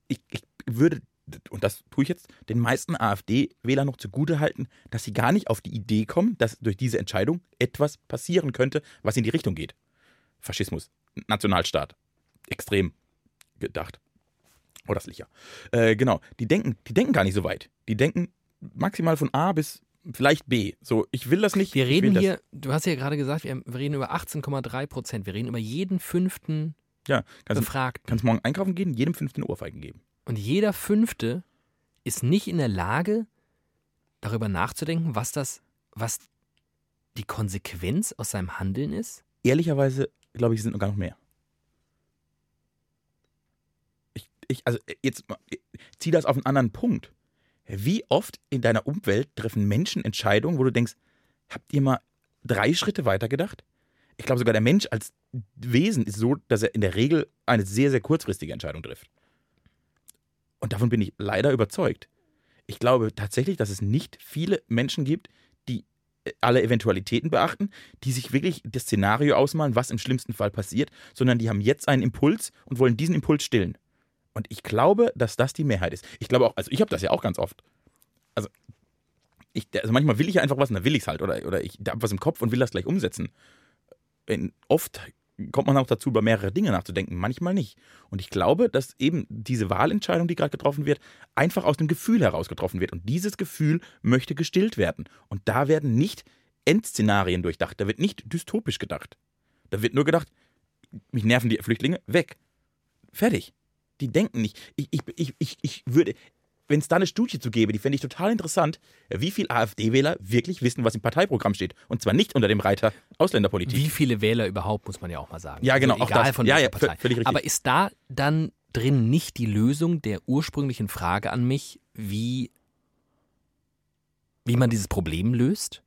ich, ich würde und das tue ich jetzt, den meisten AfD-Wählern noch zugute halten, dass sie gar nicht auf die Idee kommen, dass durch diese Entscheidung etwas passieren könnte, was in die Richtung geht. Faschismus, Nationalstaat, extrem gedacht. Oder sicher. Äh, genau, die denken, die denken gar nicht so weit. Die denken maximal von A bis vielleicht B. So, ich will das nicht. Wir reden hier, du hast ja gerade gesagt, wir, reden über 18,3 Prozent. Wir reden über jeden fünften ja, kannst, Befragten. Kannst morgen einkaufen gehen, jedem fünften Ohrfeigen geben. Und jeder Fünfte ist nicht in der Lage, darüber nachzudenken, was das, was die Konsequenz aus seinem Handeln ist? Ehrlicherweise, glaube ich, sind noch gar noch mehr. Ich, ich, also jetzt zieh das auf einen anderen Punkt. Wie oft in deiner Umwelt treffen Menschen Entscheidungen, wo du denkst, habt ihr mal drei Schritte weiter gedacht? Ich glaube sogar der Mensch als Wesen ist so, dass er in der Regel eine sehr, sehr kurzfristige Entscheidung trifft. Und davon bin ich leider überzeugt. Ich glaube tatsächlich, dass es nicht viele Menschen gibt, die äh, alle Eventualitäten beachten, die sich wirklich das Szenario ausmalen, was im schlimmsten Fall passiert, sondern die haben jetzt einen Impuls und wollen diesen Impuls stillen. Und ich glaube, dass das die Mehrheit ist. Ich glaube auch, also ich habe das ja auch ganz oft. Also, ich, also manchmal will ich einfach was und dann will ich es halt. Oder, oder ich habe was im Kopf und will das gleich umsetzen. Oft kommt man auch dazu, über mehrere Dinge nachzudenken, manchmal nicht. Und ich glaube, dass eben diese Wahlentscheidung, die gerade getroffen wird, einfach aus dem Gefühl heraus getroffen wird. Und dieses Gefühl möchte gestillt werden. Und da werden nicht Endszenarien durchdacht, da wird nicht dystopisch gedacht. Da wird nur gedacht, mich nerven die Flüchtlinge, weg. Fertig. Die denken nicht. Ich, ich, ich, ich, ich würde, wenn es da eine Studie zu gäbe, die fände ich total interessant, wie viele AfD-Wähler wirklich wissen, was im Parteiprogramm steht. Und zwar nicht unter dem Reiter Ausländerpolitik. Wie viele Wähler überhaupt, muss man ja auch mal sagen. Ja, genau. Also egal das, von ja, ja, Partei. Völlig richtig. Aber ist da dann drin nicht die Lösung der ursprünglichen Frage an mich, wie, wie man dieses Problem löst?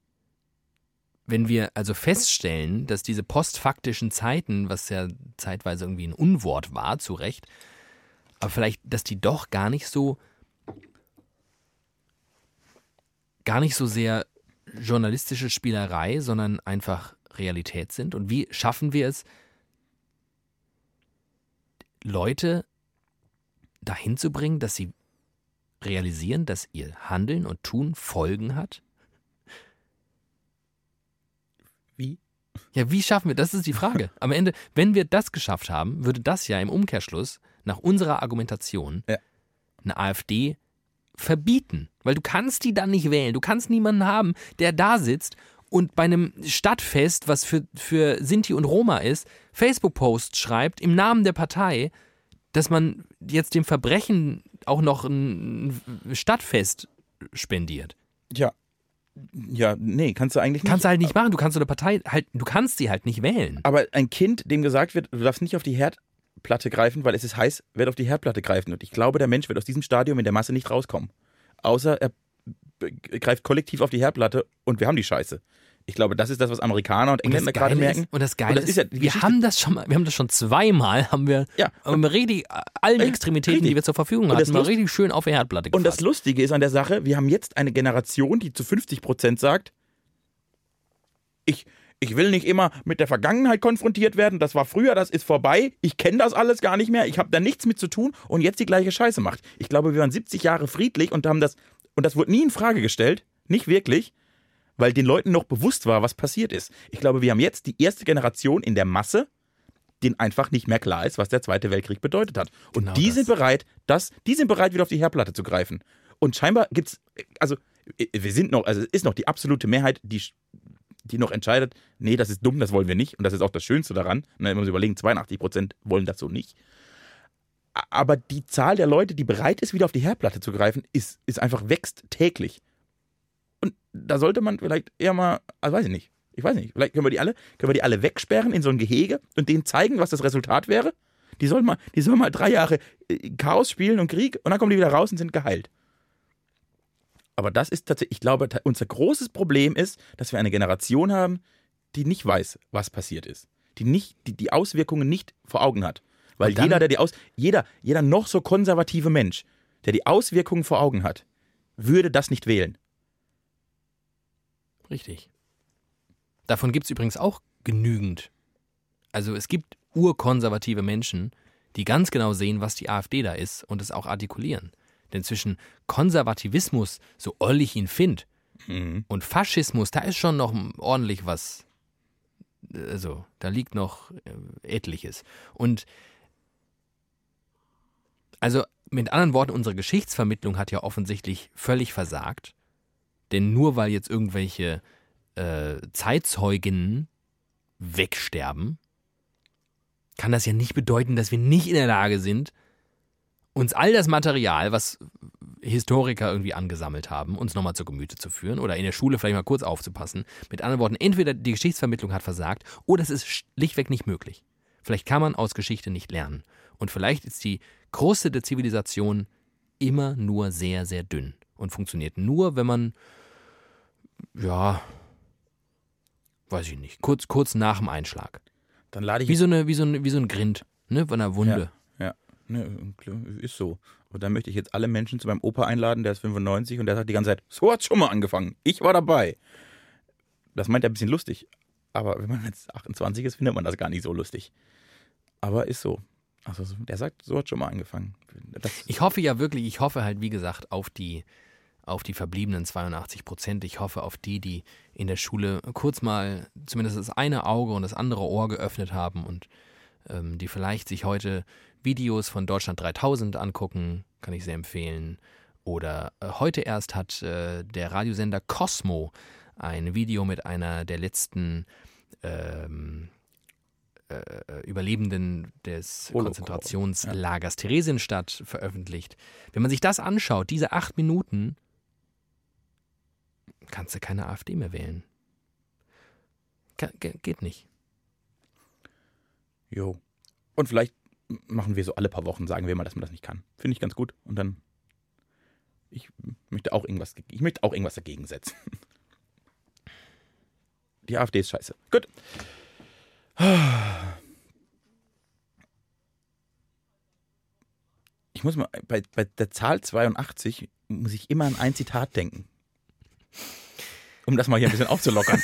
Wenn wir also feststellen, dass diese postfaktischen Zeiten, was ja zeitweise irgendwie ein Unwort war, zu Recht, aber vielleicht, dass die doch gar nicht so gar nicht so sehr journalistische Spielerei, sondern einfach Realität sind? Und wie schaffen wir es, Leute dahin zu bringen, dass sie realisieren, dass ihr Handeln und Tun Folgen hat? Ja, wie schaffen wir? Das ist die Frage. Am Ende, wenn wir das geschafft haben, würde das ja im Umkehrschluss nach unserer Argumentation Ja. eine AfD verbieten. Weil du kannst die dann nicht wählen. Du kannst niemanden haben, der da sitzt und bei einem Stadtfest, was für, für Sinti und Roma ist, Facebook-Posts schreibt im Namen der Partei, dass man jetzt dem Verbrechen auch noch ein Stadtfest spendiert. Ja. Ja, nee, kannst du eigentlich nicht. Kannst du halt nicht machen. Du kannst so eine Partei halt, du kannst sie halt nicht wählen. Aber ein Kind, dem gesagt wird, du darfst nicht auf die Herdplatte greifen, weil es ist heiß, wird auf die Herdplatte greifen. Und ich glaube, der Mensch wird aus diesem Stadium in der Masse nicht rauskommen. Außer er greift kollektiv auf die Herdplatte und wir haben die Scheiße. Ich glaube, das ist das, was Amerikaner und Und Engländer gerade merken. Und das Geile das ist, ja wir haben das schon mal, wir haben das schon zweimal, haben wir, Ja. haben wir richtig allen Extremitäten, richtig. die wir zur Verfügung Und hatten, mal richtig schön auf die Herdplatte Und das gefasst. Lustige ist an der Sache, wir haben jetzt eine Generation, die zu 50 Prozent sagt, ich, ich will nicht immer mit der Vergangenheit konfrontiert werden, das war früher, das ist vorbei, ich kenne das alles gar nicht mehr, ich habe da nichts mit zu tun und jetzt die gleiche Scheiße macht. Ich glaube, wir waren 70 Jahre friedlich und haben das, und das wurde nie in Frage gestellt, nicht wirklich, weil den Leuten noch bewusst war, was passiert ist. Ich glaube, wir haben jetzt die erste Generation in der Masse, denen einfach nicht mehr klar ist, was der Zweite Weltkrieg bedeutet hat. Und Genau die das. sind bereit, das, die sind bereit, wieder auf die Herdplatte zu greifen. Und scheinbar gibt's, also wir sind noch, also es ist noch die absolute Mehrheit, die, die noch entscheidet, nee, das ist dumm, das wollen wir nicht. Und das ist auch das Schönste daran. Ne, wenn wir uns überlegen, 82 Prozent wollen das so nicht. Aber die Zahl der Leute, die bereit ist, wieder auf die Herdplatte zu greifen, ist, ist einfach wächst täglich. Und da sollte man vielleicht eher mal, also weiß ich nicht, ich weiß nicht, vielleicht können wir die alle, können wir die alle wegsperren in so ein Gehege und denen zeigen, was das Resultat wäre. Die sollen mal, die sollen mal drei Jahre äh, Chaos spielen und Krieg und dann kommen die wieder raus und sind geheilt. Aber das ist tatsächlich, ich glaube, unser großes Problem ist, dass wir eine Generation haben, die nicht weiß, was passiert ist. Die nicht, die, die Auswirkungen nicht vor Augen hat. Weil dann- jeder, der die Aus, jeder, jeder noch so konservative Mensch, der die Auswirkungen vor Augen hat, würde das nicht wählen. Richtig. Davon gibt es übrigens auch genügend. Also es gibt urkonservative Menschen, die ganz genau sehen, was die AfD da ist und es auch artikulieren. Denn zwischen Konservativismus, so oll ich ihn finde, Mhm. und Faschismus, da ist schon noch ordentlich was. Also, da liegt noch äh, etliches. Und also mit anderen Worten, unsere Geschichtsvermittlung hat ja offensichtlich völlig versagt. Denn nur weil jetzt irgendwelche äh, Zeitzeugen wegsterben, kann das ja nicht bedeuten, dass wir nicht in der Lage sind, uns all das Material, was Historiker irgendwie angesammelt haben, uns nochmal zu Gemüte zu führen oder in der Schule vielleicht mal kurz aufzupassen. Mit anderen Worten, entweder die Geschichtsvermittlung hat versagt oder es ist schlichtweg nicht möglich. Vielleicht kann man aus Geschichte nicht lernen. Und vielleicht ist die Kruste der Zivilisation immer nur sehr, sehr dünn und funktioniert nur, wenn man, ja, weiß ich nicht, kurz, kurz nach dem Einschlag. Dann lade ich Wie so, eine, wie so, ein, wie so ein Grind, ne, von einer Wunde. Ja, ne, ist so. Und dann möchte ich jetzt alle Menschen zu meinem Opa einladen, der ist 95 und der sagt die ganze Zeit, so hat's schon mal angefangen. Ich war dabei. Das meint er ein bisschen lustig. Aber wenn man jetzt 28 ist, findet man das gar nicht so lustig. Aber ist so. Also so- der sagt, so hat schon mal angefangen. Das, Ich hoffe ja wirklich, ich hoffe halt, wie gesagt, auf die, auf die verbliebenen 82 Prozent. Ich hoffe auf die, die in der Schule kurz mal zumindest das eine Auge und das andere Ohr geöffnet haben und ähm, die vielleicht sich heute Videos von Deutschland 3000 angucken, kann ich sehr empfehlen. Oder äh, heute erst hat äh, der Radiosender Cosmo ein Video mit einer der letzten ähm, äh, Überlebenden des Holocaust, Konzentrationslagers Theresienstadt veröffentlicht. Wenn man sich das anschaut, diese acht Minuten, kannst du keine AfD mehr wählen. Ge geht nicht. jo. Und vielleicht machen wir so alle paar Wochen, sagen wir mal, dass man das nicht kann. Finde ich ganz gut. Und dann, ich möchte auch irgendwas, ich möchte auch irgendwas dagegen setzen. Die AfD ist scheiße. Gut. Ich muss mal, bei, bei der Zahl 82 muss ich immer an ein Zitat denken. Um das mal hier ein bisschen aufzulockern.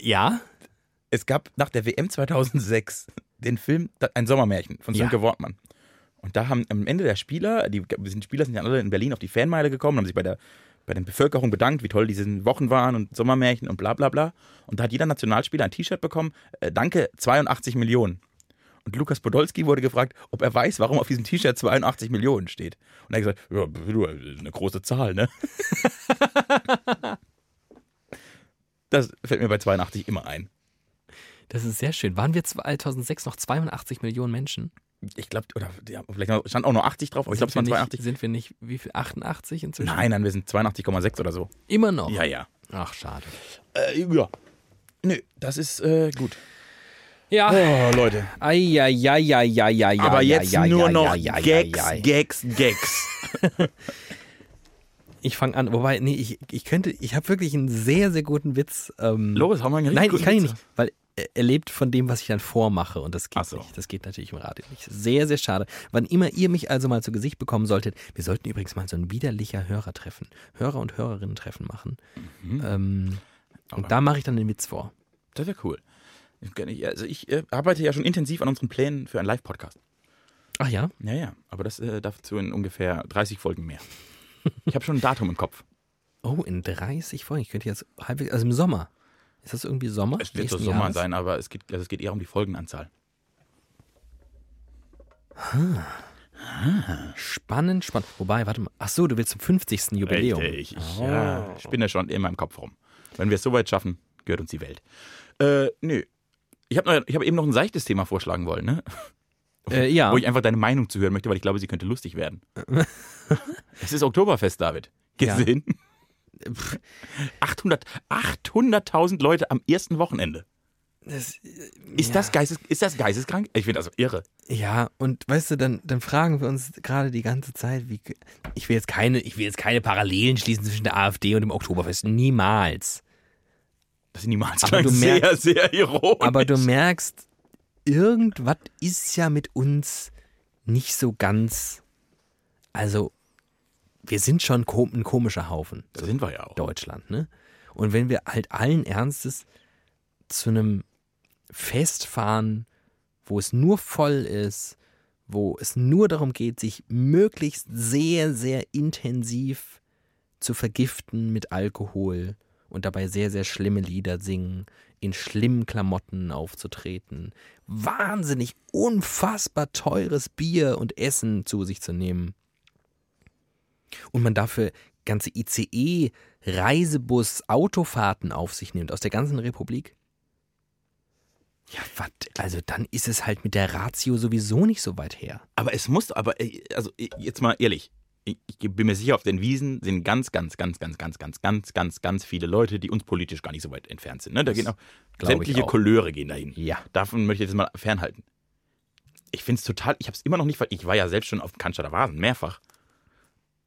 Ja, Es gab nach der WM 2006 den Film Ein Sommermärchen von Ja. Sönke Wortmann. Und da haben am Ende der Spieler, die sind Spieler sind ja alle in Berlin auf die Fanmeile gekommen, haben sich bei der bei der Bevölkerung bedankt, wie toll diese Wochen waren und Sommermärchen und bla bla bla. Und da hat jeder Nationalspieler ein T-Shirt bekommen, äh, danke, 82 Millionen. Und Lukas Podolski wurde gefragt, ob er weiß, warum auf diesem T-Shirt 82 Millionen steht. Und er hat gesagt, ja, du, eine große Zahl, ne? das fällt mir bei 82 immer ein. Das ist sehr schön. Waren wir 2006 noch 82 Millionen Menschen? Ich glaube, oder ja, vielleicht stand auch nur 80 drauf, aber ich glaube, es waren Sind wir 82. Nicht, sind wir nicht, wie viel? 88 inzwischen? Nein, nein, wir sind 82,6 oder so. Immer noch? Ja, ja. Ach, schade. Äh, ja. Nö, das ist äh, gut. Ja. Oh, Leute. Eieieiei. Aber jetzt nur noch Gags, Gags, Gags. Ich fange an, wobei, nee, ich, ich könnte, ich habe wirklich einen sehr, sehr guten Witz. Ähm, Los, haben wir einen Nein, ich kann ihn nicht, weil er- er lebt von dem, was ich dann vormache und das geht so. nicht. Das geht natürlich im Radio nicht. Sehr, sehr schade. Wann immer ihr mich also mal zu Gesicht bekommen solltet, wir sollten übrigens mal so ein widerlicher Hörertreffen, Hörer- und Hörerinnen-Treffen machen. Mhm. Ähm, und da mache ich dann den Witz vor. Das wäre cool. Also ich äh, arbeite ja schon intensiv an unseren Plänen für einen Live-Podcast. Ach ja? Ja, ja. Aber das äh, dazu in ungefähr 30 Folgen mehr. Ich habe schon ein Datum im Kopf. Oh, in 30 Folgen. Ich könnte jetzt halbwegs, also im Sommer. Ist das irgendwie Sommer? Es wird so Sommer Jahres? sein, aber es geht, also es geht eher um die Folgenanzahl. Spannend, spannend. Wobei, warte mal. Ach so, du willst zum 50. Jubiläum. Richtig. Ich, Oh. ja, ich bin ja schon in meinem Kopf rum. Wenn wir es so weit schaffen, gehört uns die Welt. Äh, nö. Ich habe hab eben noch ein seichtes Thema vorschlagen wollen, ne? Äh, ja. Wo ich einfach deine Meinung zu hören möchte, weil ich glaube, sie könnte lustig werden. es ist Oktoberfest, David. Ja. Gesehen? 800 800.000 Leute am ersten Wochenende. Das, Ist, ja. das, Geistes, ist das geisteskrank? Ich finde das irre. Ja, und weißt du, dann, dann fragen wir uns gerade die ganze Zeit, wie. Ich will jetzt keine, ich will jetzt keine Parallelen schließen zwischen der AfD und dem Oktoberfest. Niemals. Das ist niemals Aber du sehr, merkst- sehr ironisch. Aber du merkst, irgendwas ist ja mit uns nicht so ganz. Also, wir sind schon ein komischer Haufen. da sind wir ja auch. Deutschland, ne? Und wenn wir halt allen Ernstes zu einem Fest fahren, wo es nur voll ist, wo es nur darum geht, sich möglichst sehr, sehr intensiv zu vergiften mit Alkohol und dabei sehr, sehr schlimme Lieder singen, in schlimmen Klamotten aufzutreten, wahnsinnig unfassbar teures Bier und Essen zu sich zu nehmen. Und man dafür ganze ICE, Reisebus, Autofahrten auf sich nimmt aus der ganzen Republik. Ja, was? Also dann ist es halt mit der Ratio sowieso nicht so weit her. Aber es muss, aber äh, also äh, jetzt mal ehrlich, ich, bin mir sicher, auf den Wiesen sind ganz, ganz, ganz, ganz, ganz, ganz, ganz, ganz, ganz viele Leute, die uns politisch gar nicht so weit entfernt sind. Ne? Da gehen auch sämtliche auch. Couleurs gehen dahin. Ja. Davon möchte ich jetzt mal fernhalten. Ich finde es total, ich habe es immer noch nicht, ich war ja selbst schon auf dem Cannstatter Vasen, mehrfach.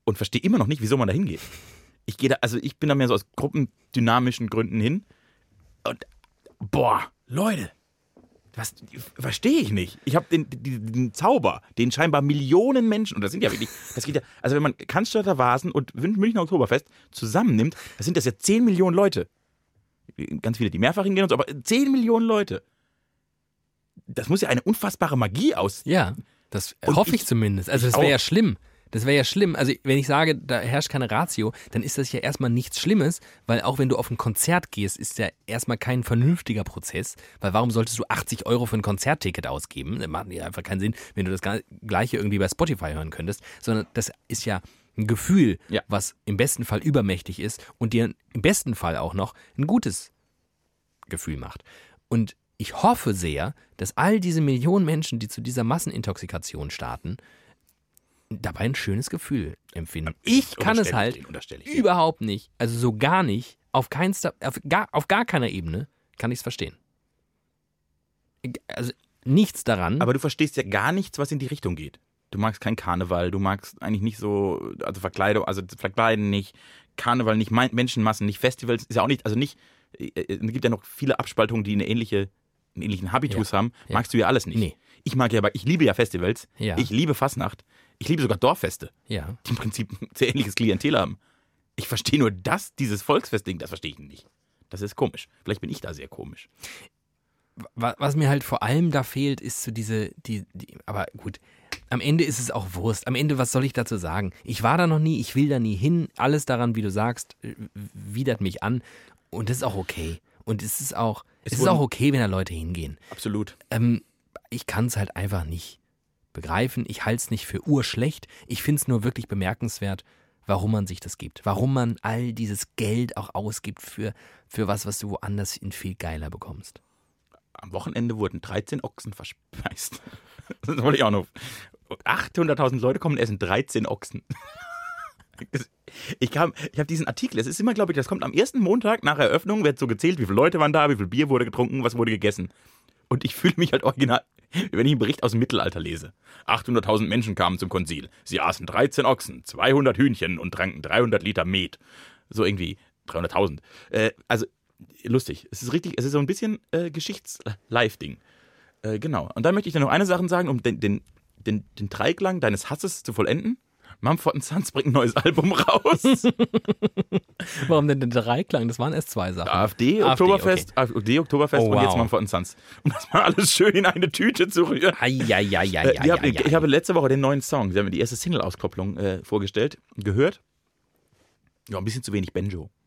Und verstehe immer noch nicht, wieso man da hingeht. Ich gehe da, also ich bin da mehr so aus gruppendynamischen Gründen hin. Und, boah, Leute, was verstehe ich nicht. Ich habe den, den, den Zauber, den scheinbar Millionen Menschen, und das sind ja wirklich, das geht ja, also wenn man Cannstatter Vasen und Münchner Oktoberfest zusammennimmt, das sind das ja 10 Millionen Leute. Ganz viele, die mehrfach hingehen und so, aber 10 Millionen Leute. Das muss ja eine unfassbare Magie aus. Ja, das hoffe ich, ich- zumindest. Also das wäre ja schlimm. Das wäre ja schlimm. Also wenn ich sage, da herrscht keine Ratio, dann ist das ja erstmal nichts Schlimmes, weil auch wenn du auf ein Konzert gehst, ist ja erstmal kein vernünftiger Prozess, weil warum solltest du 80 Euro für ein Konzertticket ausgeben? Das macht ja einfach keinen Sinn, wenn du das gleiche irgendwie bei Spotify hören könntest, sondern das ist ja ein Gefühl, Ja. was im besten Fall übermächtig ist und dir im besten Fall auch noch ein gutes Gefühl macht. Und ich hoffe sehr, dass all diese Millionen Menschen, die zu dieser Massenintoxikation starten, dabei ein schönes Gefühl empfinden. Ich kann es halt ich überhaupt nicht. Also so gar nicht. Auf, keinster, auf, gar, auf gar keiner Ebene kann ich es verstehen. Also nichts daran. Aber du verstehst ja gar nichts, was in die Richtung geht. Du magst kein Karneval, du magst eigentlich nicht so, also Verkleidung, also Verkleiden nicht, Karneval nicht, Menschenmassen nicht, Festivals ist ja auch nicht, also nicht, äh, es gibt ja noch viele Abspaltungen, die eine ähnliche, einen ähnlichen Habitus haben. ja. Magst du ja alles nicht. Nee. Ich mag ja, aber ich liebe ja Festivals, Ja. ich liebe Fastnacht, ich liebe sogar Dorffeste, ja. die im Prinzip ein sehr ähnliches Klientel haben. Ich verstehe nur das, dieses Volksfestding, das verstehe ich nicht. Das ist komisch. Vielleicht bin ich da sehr komisch. Wa- Was mir halt vor allem da fehlt, ist so diese, die, die, aber gut. am Ende ist es auch Wurst. Am Ende, was soll ich dazu sagen? Ich war da noch nie, ich will da nie hin. Alles daran, wie du sagst, äh, widert mich an. Und das ist auch okay. Und es ist auch, es, Es ist auch okay, wenn da Leute hingehen. Absolut. Ähm, ich kann es halt einfach nicht begreifen. Ich halte es nicht für urschlecht. Ich finde es nur wirklich bemerkenswert, warum man sich das gibt. Warum man all dieses Geld auch ausgibt für, für was, was du woanders in viel geiler bekommst. Am Wochenende wurden 13 Ochsen verspeist. Das wollte ich auch noch. 800.000 Leute kommen und essen 13 Ochsen. Ich, ich habe diesen Artikel, es ist immer, glaube ich, das kommt am ersten Montag nach Eröffnung, wird so gezählt, wie viele Leute waren da, wie viel Bier wurde getrunken, was wurde gegessen. Und ich fühle mich halt original, wenn ich einen Bericht aus dem Mittelalter lese. 800.000 Menschen kamen zum Konzil. Sie aßen 13 Ochsen, 200 Hühnchen und tranken 300 Liter Met. So irgendwie 300.000. Äh, also lustig. Es ist richtig, es ist so ein bisschen äh, Geschichts-Live-Ding. Äh, genau. Und dann möchte ich dir noch eine Sache sagen, um den, den, den, den Dreiklang deines Hasses zu vollenden. Mumford Sons bringt ein neues Album raus. Warum denn der Dreiklang? Das waren erst zwei Sachen. AfD, AfD, Oktoberfest, AfD, Oktoberfest Oh, und jetzt wow. Mumford Sons. Um das mal alles schön in eine Tüte zu rühren. Ei, ei, ei, Äh, die hab, ich, ich habe letzte Woche den neuen Song, sie haben mir die erste Single-Auskopplung äh, vorgestellt, gehört. Ja, ein bisschen zu wenig Banjo.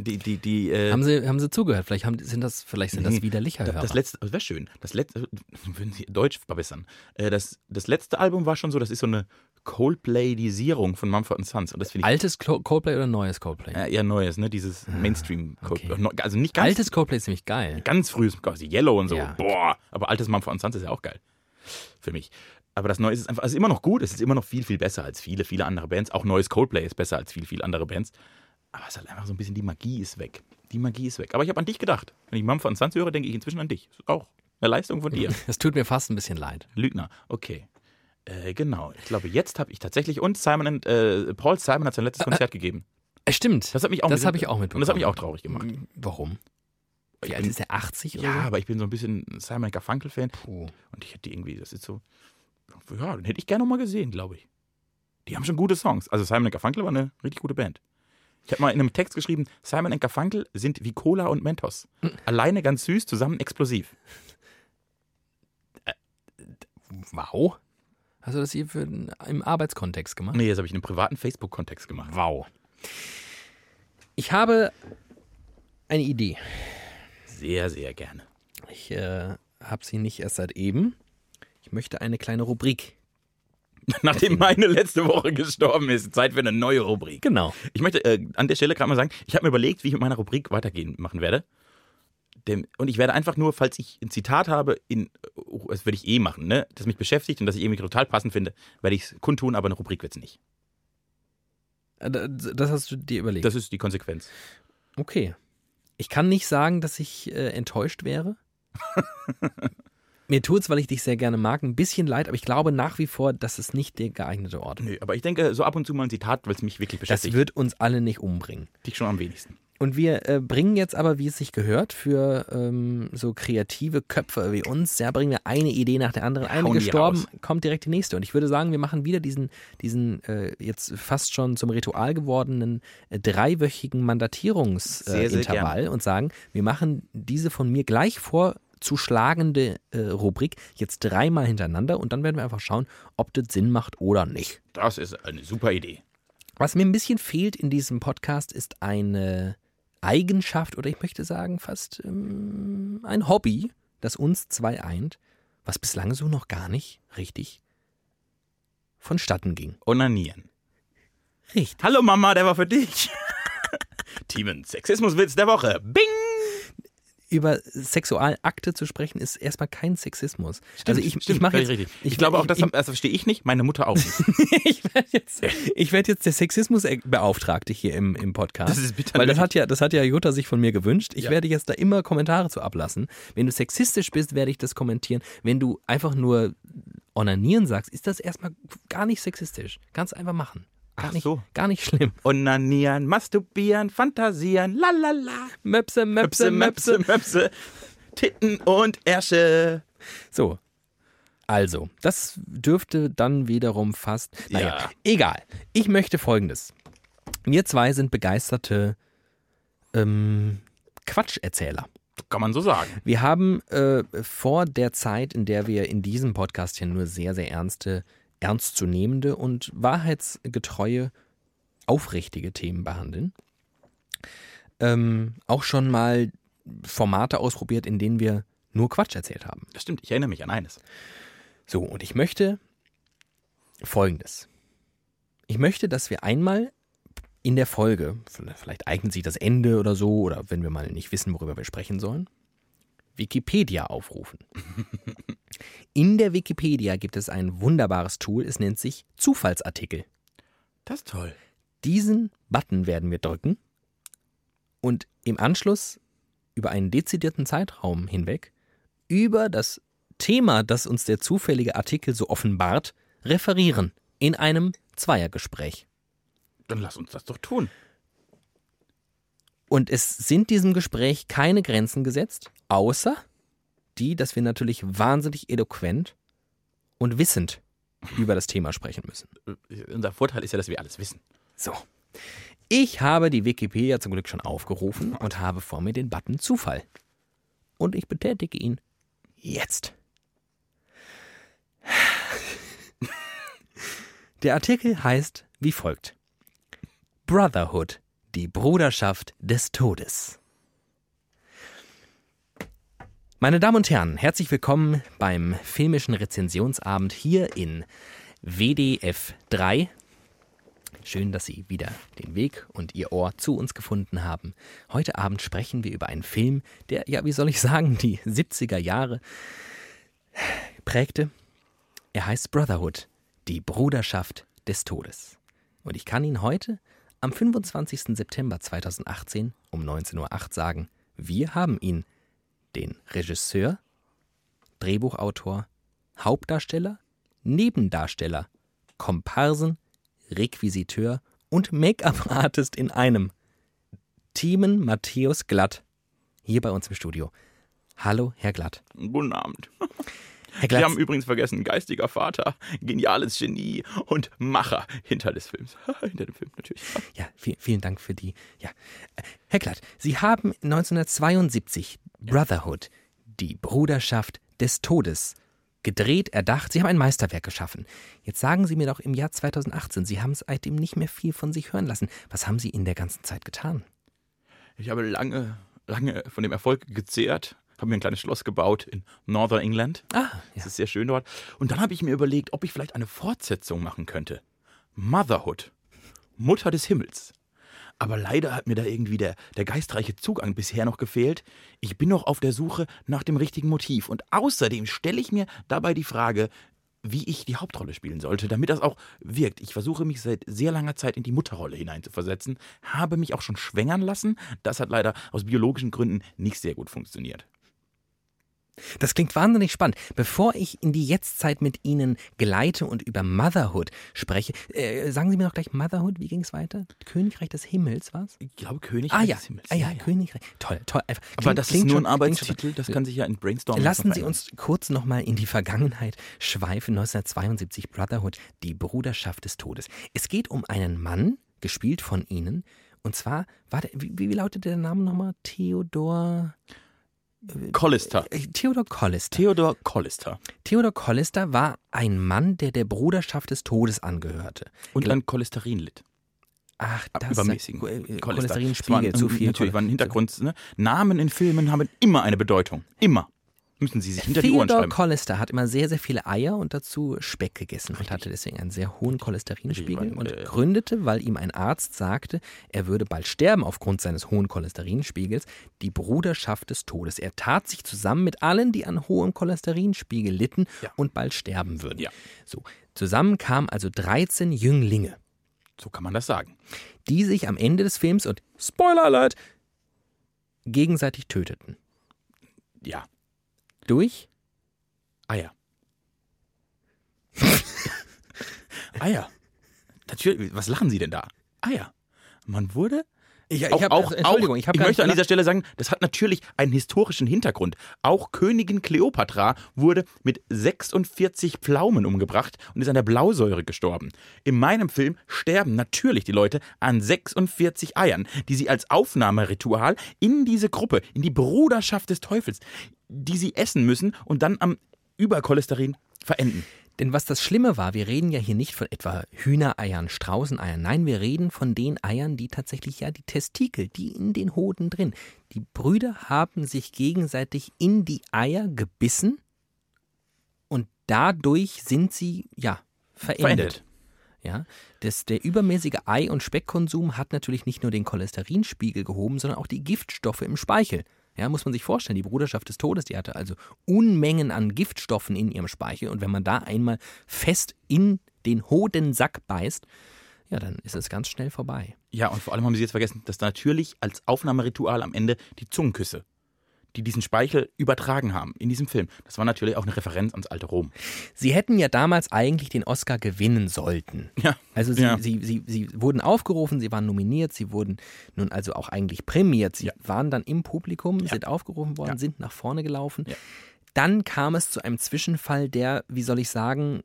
Die, die, die, äh, haben, sie, haben sie zugehört? Vielleicht, haben, sind, das, vielleicht sind das Nee, widerlicher Hörer. das letzte, das wäre schön. Das letzte, würden Sie Deutsch verbessern. Äh, das, das letzte Album war schon so, das ist so eine Coldplay-Disierung von Mumford Sons. Und das ich Altes Coldplay oder neues Coldplay? äh, eher Neues, ne? Dieses Mainstream okay. Coldplay. Also nicht ganz, Altes Coldplay ist ziemlich geil. ganz frühes, quasi Yellow und so. Ja. Boah, aber altes Mumford Sons ist ja auch geil. Für mich. Aber das Neue ist einfach, ist immer noch gut, es ist immer noch viel, viel besser als viele, viele andere Bands. Auch neues Coldplay ist besser als viele, viele andere Bands. Aber es ist halt einfach so ein bisschen, die Magie ist weg. Die Magie ist weg. Aber ich habe an dich gedacht. Wenn ich Mumford Sons höre, denke ich inzwischen an dich. Ist auch eine Leistung von dir. Das tut mir fast ein bisschen leid. Lügner, okay. Äh, genau. Ich glaube, jetzt habe ich tatsächlich und Simon und äh, Paul Simon hat sein letztes Konzert gegeben. Äh, stimmt. Das hat mich auch ein Das bisschen- habe ich auch mitbekommen. Und das hat mich auch traurig gemacht. Warum? Wie Ich alt bin- ist der? 80 oder Ja, aber ich bin so ein bisschen Simon Garfunkel-Fan und ich hätte die irgendwie, das ist so, ja, den hätte ich gerne noch mal gesehen, glaube ich. Die haben schon gute Songs. Also Simon Garfunkel war eine richtig gute Band. Ich habe mal in einem Text geschrieben, Simon Garfunkel sind wie Cola und Mentos. Alleine ganz süß, zusammen explosiv. Wow. Hast du das hier für, im Arbeitskontext gemacht? Nee, das habe ich in einem privaten Facebook-Kontext gemacht. Wow. Ich habe eine Idee. Sehr, sehr gerne. Ich äh, habe sie nicht erst seit eben. Ich möchte eine kleine Rubrik. Nachdem meine letzte Woche gestorben ist, Zeit für eine neue Rubrik. Genau. Ich möchte äh, an der Stelle gerade mal sagen, ich habe mir überlegt, wie ich mit meiner Rubrik weitergehen machen werde. Dem, und ich werde einfach nur, falls ich ein Zitat habe, in, oh, das werde ich eh machen, ne, das mich beschäftigt und das ich irgendwie total passend finde, werde ich es kundtun, aber eine Rubrik wird es nicht. Äh, Das hast du dir überlegt. Das ist die Konsequenz. Okay. Ich kann nicht sagen, dass ich äh, enttäuscht wäre. Mir tut's, weil ich dich sehr gerne mag, ein bisschen leid, aber ich glaube nach wie vor, das ist nicht der geeignete Ort. Nö, aber ich denke, so ab und zu mal ein Zitat, weil es mich wirklich Das beschäftigt. wird uns alle nicht umbringen. dich schon am wenigsten. Und wir äh, bringen jetzt aber, wie es sich gehört, für ähm, so kreative Köpfe wie uns, ja, bringen wir eine Idee nach der anderen. Eine Hauen gestorben, kommt direkt die nächste. Und ich würde sagen, wir machen wieder diesen, diesen äh, jetzt fast schon zum Ritual gewordenen äh, dreiwöchigen Mandatierungsintervall äh, und sagen, wir machen diese von mir gleich vorzuschlagende äh, Rubrik jetzt dreimal hintereinander und dann werden wir einfach schauen, ob das Sinn macht oder nicht. Das ist eine super Idee. Was mir ein bisschen fehlt in diesem Podcast ist eine Eigenschaft oder ich möchte sagen fast ähm, ein Hobby, das uns zwei eint, was bislang so noch gar nicht richtig vonstatten ging. Onanieren. Richtig. Hallo Mama, der war für dich. Teamen Sexismuswitz der Woche. Bing! Über Sexualakte zu sprechen, ist erstmal kein Sexismus. also ich, ich mache jetzt, richtig. Ich, glaube auch, das, ich, das verstehe ich nicht, meine Mutter auch nicht. ich werde jetzt, ich werd jetzt der Sexismusbeauftragte hier im, im Podcast. Das ist bitter Weil das hat ja, das hat ja Jutta sich von mir gewünscht. Ich Ja. werde jetzt da immer Kommentare zu ablassen. Wenn du sexistisch bist, werde ich das kommentieren. Wenn du einfach nur onanieren sagst, ist das erstmal gar nicht sexistisch. Kannst einfach machen. Gar Ach nicht, so. Gar nicht schlimm. Onanieren, masturbieren, fantasieren, lalala. Möpse, Möpse, Möpse, Möpse. Titten und Ärsche. So. Also, das dürfte dann wiederum fast. Naja, Ja. egal. Ich möchte folgendes. Wir zwei sind begeisterte ähm, Quatscherzähler. Kann man so sagen. Wir haben äh, vor der Zeit, in der wir in diesem Podcast hier nur sehr, sehr ernste, ernstzunehmende und wahrheitsgetreue, aufrichtige Themen behandeln, ähm, auch schon mal Formate ausprobiert, in denen wir nur Quatsch erzählt haben. Das stimmt, ich erinnere mich an eines. So, und ich möchte Folgendes. Ich möchte, dass wir einmal in der Folge, vielleicht eignet sich das Ende oder so, oder wenn wir mal nicht wissen, worüber wir sprechen sollen, Wikipedia aufrufen. In der Wikipedia gibt es ein wunderbares Tool, es nennt sich Zufallsartikel. Das ist toll. Diesen Button werden wir drücken und im Anschluss über einen dezidierten Zeitraum hinweg über das Thema, das uns der zufällige Artikel so offenbart, referieren in einem Zweiergespräch. Dann lass uns das doch tun. Und es sind diesem Gespräch keine Grenzen gesetzt, außer die, dass wir natürlich wahnsinnig eloquent und wissend über das Thema sprechen müssen. Äh, Unser Vorteil ist ja, dass wir alles wissen. So. Ich habe die Wikipedia zum Glück schon aufgerufen und habe vor mir den Button Zufall. Und ich betätige ihn jetzt. Der Artikel heißt wie folgt. Brotherhood, die Bruderschaft des Todes. Meine Damen und Herren, herzlich willkommen beim filmischen Rezensionsabend hier in WDF 3. Schön, dass Sie wieder den Weg und Ihr Ohr zu uns gefunden haben. Heute Abend sprechen wir über einen Film, der, ja, wie soll ich sagen, die 70er Jahre prägte. Er heißt Brotherhood, die Bruderschaft des Todes. Und ich kann Ihnen heute, am 25. September 2018 um 19.08 Uhr sagen, wir haben ihn, den Regisseur, Drehbuchautor, Hauptdarsteller, Nebendarsteller, Komparsen, Requisiteur und Make-up-Artist in einem. Timen Matthäus Glatt, hier bei uns im Studio. Hallo, Herr Glatt. Guten Abend. Sie haben übrigens vergessen, geistiger Vater, geniales Genie und Macher hinter des Films. hinter dem Film natürlich. ja, viel, vielen Dank für die. Ja. Herr Glatt, Sie haben 1972 Brotherhood, die Bruderschaft des Todes, gedreht, erdacht. Sie haben ein Meisterwerk geschaffen. Jetzt sagen Sie mir doch im Jahr 2018, Sie haben seitdem nicht mehr viel von sich hören lassen. Was haben Sie in der ganzen Zeit getan? Ich habe lange, lange von dem Erfolg gezehrt, habe mir ein kleines Schloss gebaut in Northern England. Ah, ja. Das ist sehr schön dort. Und dann habe ich mir überlegt, ob ich vielleicht eine Fortsetzung machen könnte. Motherhood. Mutter des Himmels. Aber leider hat mir da irgendwie der, der geistreiche Zugang bisher noch gefehlt. Ich bin noch auf der Suche nach dem richtigen Motiv. Und außerdem stelle ich mir dabei die Frage, wie ich die Hauptrolle spielen sollte, damit das auch wirkt. Ich versuche mich seit sehr langer Zeit in die Mutterrolle hineinzuversetzen, habe mich auch schon schwängern lassen. Das hat leider aus biologischen Gründen nicht sehr gut funktioniert. Das klingt wahnsinnig spannend. Bevor ich in die Jetztzeit mit Ihnen geleite und über Motherhood spreche, äh, sagen Sie mir doch gleich Motherhood, wie ging es weiter? Königreich des Himmels, was? Ich glaube, König Ah ja, des Himmels. ah, ja, Königreich. Toll, toll. Einfach. Aber Klingt- das ist klingt nur schon- ein schon- Arbeitstitel, das kann sich ja in Brainstorming Lassen Sie uns kurz nochmal in die Vergangenheit schweifen. 1972 Brotherhood, die Bruderschaft des Todes. Es geht um einen Mann, gespielt von Ihnen. Und zwar, war der, wie, wie lautet der Name nochmal? Theodor. Collister. Äh, Theodor Collister. Theodor Collister. Theodor Collister war ein Mann, der der Bruderschaft des Todes angehörte. Und an Cholesterin litt. Ach, das Übermäßigen äh, äh, Cholester. Cholesterinspiegel, Das war zu viel. Natürlich, war ein Hintergrund. Ne? Namen in Filmen haben immer eine Bedeutung. Immer. Müssen Sie sich hinter die Ohren schreiben. Collister hat immer sehr, sehr viele Eier und dazu Speck gegessen und hatte deswegen einen sehr hohen Cholesterinspiegel Richtig, und äh, gründete, weil ihm ein Arzt sagte, er würde bald sterben aufgrund seines hohen Cholesterinspiegels, die Bruderschaft des Todes. Er tat sich zusammen mit allen, die an hohem Cholesterinspiegel litten Ja. und bald sterben würden. Ja. So, zusammen kamen also 13 Jünglinge, So kann man das sagen. die sich am Ende des Films und Spoiler Alert gegenseitig töteten. Ja. Durch Eier. Eier. Natürlich. Was lachen Sie denn da? Eier. Man wurde Ich, ich auch, hab, auch, Entschuldigung, ich, ich möchte an dieser Stelle sagen, das hat natürlich einen historischen Hintergrund. Auch Königin Kleopatra wurde mit 46 Pflaumen umgebracht und ist an der Blausäure gestorben. In meinem Film sterben natürlich die Leute an 46 Eiern, die sie als Aufnahmeritual in diese Gruppe, in die Bruderschaft des Teufels, die sie essen müssen und dann am Übercholesterin verenden. Denn was das Schlimme war, wir reden ja hier nicht von etwa Hühnereiern, Straußeneiern. Nein, wir reden von den Eiern, die tatsächlich ja die Testikel, die in den Hoden drin. Die Brüder haben sich gegenseitig in die Eier gebissen und dadurch sind sie ja verendet. Verendet. Ja, das, der übermäßige Ei- und Speckkonsum hat natürlich nicht nur den Cholesterinspiegel gehoben, sondern auch die Giftstoffe im Speichel. Ja, muss man sich vorstellen, die Bruderschaft des Todes, die hatte also Unmengen an Giftstoffen in ihrem Speichel und wenn man da einmal fest in den Hodensack beißt, ja, dann ist es ganz schnell vorbei. Ja, und vor allem haben sie jetzt vergessen, dass natürlich als Aufnahmeritual am Ende die Zungenküsse, die diesen Speichel übertragen haben in diesem Film, das war natürlich auch eine Referenz ans alte Rom. Sie hätten ja damals eigentlich den Oscar gewinnen sollten. Ja. Also sie, Ja. sie, sie, sie wurden aufgerufen, sie waren nominiert, sie wurden nun also auch eigentlich prämiert. Sie Ja. waren dann im Publikum, Ja. sind aufgerufen worden, sind nach vorne gelaufen. Dann kam es zu einem Zwischenfall, der, wie soll ich sagen,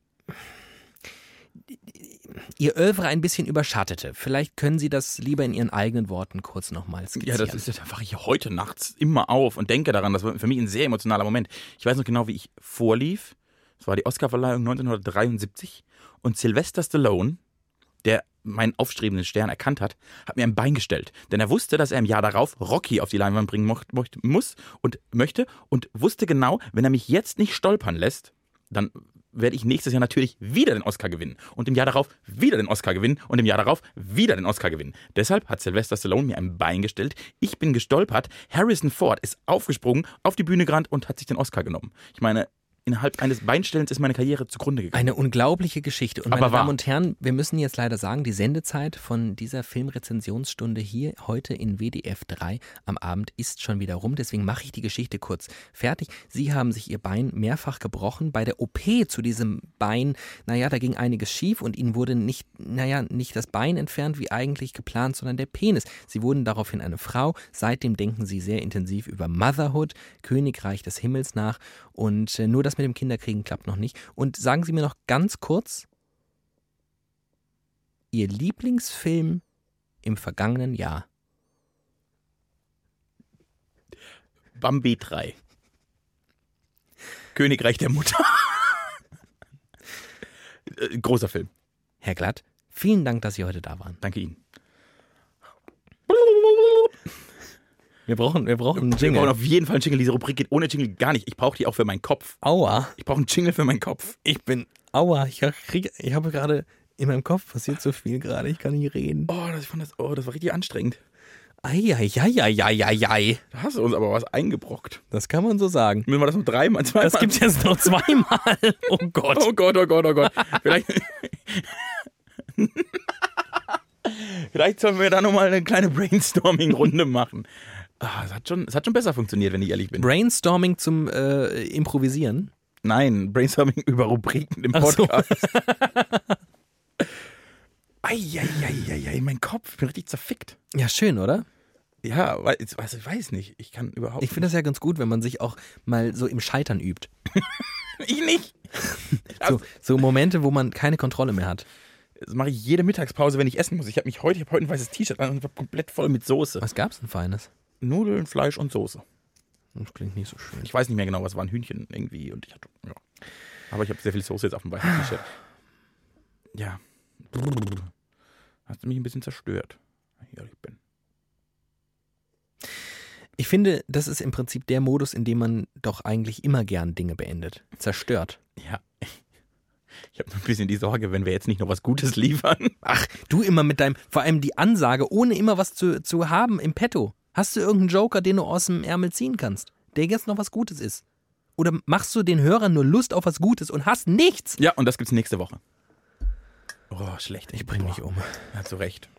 ihr Övre ein bisschen überschattete. Vielleicht können Sie das lieber in Ihren eigenen Worten kurz nochmal Ja, skizzieren. das ist, da wache ich heute nachts immer auf und denke daran. Das war für mich ein sehr emotionaler Moment. Ich weiß noch genau, wie ich vorlief. Es war die Oscarverleihung 1973 und Sylvester Stallone, der meinen aufstrebenden Stern erkannt hat, hat mir ein Bein gestellt. Denn er wusste, dass er im Jahr darauf Rocky auf die Leinwand bringen mocht, mocht, muss und möchte und wusste genau, wenn er mich jetzt nicht stolpern lässt, dann werde ich nächstes Jahr natürlich wieder den Oscar gewinnen und im Jahr darauf wieder den Oscar gewinnen und im Jahr darauf wieder den Oscar gewinnen. Deshalb hat Sylvester Stallone mir ein Bein gestellt. Ich bin gestolpert. Harrison Ford ist aufgesprungen, auf die Bühne gerannt und hat sich den Oscar genommen. Ich meine, innerhalb eines Beinstellens ist meine Karriere zugrunde gegangen. Eine unglaubliche Geschichte. Und Aber meine. Damen und Herren, wir müssen jetzt leider sagen, die Sendezeit von dieser Filmrezensionsstunde hier heute in WDF 3 am Abend ist schon wieder rum. Deswegen mache ich die Geschichte kurz fertig. Sie haben sich Ihr Bein mehrfach gebrochen. Bei der OP zu diesem Bein, naja, da ging einiges schief und Ihnen wurde nicht, naja, nicht das Bein entfernt, wie eigentlich geplant, sondern der Penis. Sie wurden daraufhin eine Frau. Seitdem denken Sie sehr intensiv über Motherhood, Königreich des Himmels nach. Und äh, nur das mit dem Kinderkriegen klappt noch nicht. Und sagen Sie mir noch ganz kurz, Ihr Lieblingsfilm im vergangenen Jahr. Bambi 3. Königreich der Mutter. Äh, Großer Film. Herr Glatt, vielen Dank, dass Sie heute da waren. Danke Ihnen. Wir brauchen, wir brauchen einen Wir brauchen Jingle. auf jeden Fall einen Jingle. Diese Rubrik geht ohne Jingle gar nicht. Ich brauche die auch für meinen Kopf. Aua, Ich brauche einen Jingle für meinen Kopf. ich bin, aua, ich, krieg, ich habe gerade, in meinem Kopf passiert so viel gerade, ich kann nicht reden. Oh, das, ich fand das, oh, das war richtig anstrengend. Eieieiei. Da hast du uns aber was eingebrockt. Das kann man so sagen. Müssen wir das noch dreimal, zweimal? Das gibt's jetzt noch zweimal. Oh Gott. Oh Gott, oh Gott, oh Gott. Vielleicht, Vielleicht sollen wir da nochmal eine kleine Brainstorming-Runde machen. Ah, es, hat schon, es hat schon besser funktioniert, wenn ich ehrlich bin. Brainstorming zum äh, Improvisieren. Nein, Brainstorming über Rubriken im Ach so. Podcast. Eieieiei, mein Kopf, ich bin richtig zerfickt. Ja, schön, oder? Ja, weiß, weiß, ich weiß nicht. Ich kann überhaupt Ich finde das ja ganz gut, wenn man sich auch mal so im Scheitern übt. Ich nicht. So, so Momente, wo man keine Kontrolle mehr hat. Das mache ich jede Mittagspause, wenn ich essen muss. Ich habe mich heute, ich habe heute ein weißes T-Shirt an und war komplett voll mit Soße. Was gab's denn Feines? Nudeln, Fleisch und Soße. Das klingt nicht so schön. Ich weiß nicht mehr genau, was war ein Hühnchen irgendwie und ich hatte, ja. Aber ich habe sehr viel Soße jetzt auf dem weißen T-Shirt. Ja. Hast du mich ein bisschen zerstört, wenn ich ehrlich bin. Ich finde, das ist im Prinzip der Modus, in dem man doch eigentlich immer gern Dinge beendet. Zerstört. Ja. Ich habe ein bisschen die Sorge, wenn wir jetzt nicht noch was Gutes liefern. Ach, du immer mit deinem, vor allem die Ansage, ohne immer was zu, zu haben im Petto. Hast du irgendeinen Joker, den du aus dem Ärmel ziehen kannst, der jetzt noch was Gutes ist? Oder machst du den Hörern nur Lust auf was Gutes und hast nichts? Ja, und das gibt's nächste Woche. Oh, schlecht. Ich bring mich um. Ja, zu Recht.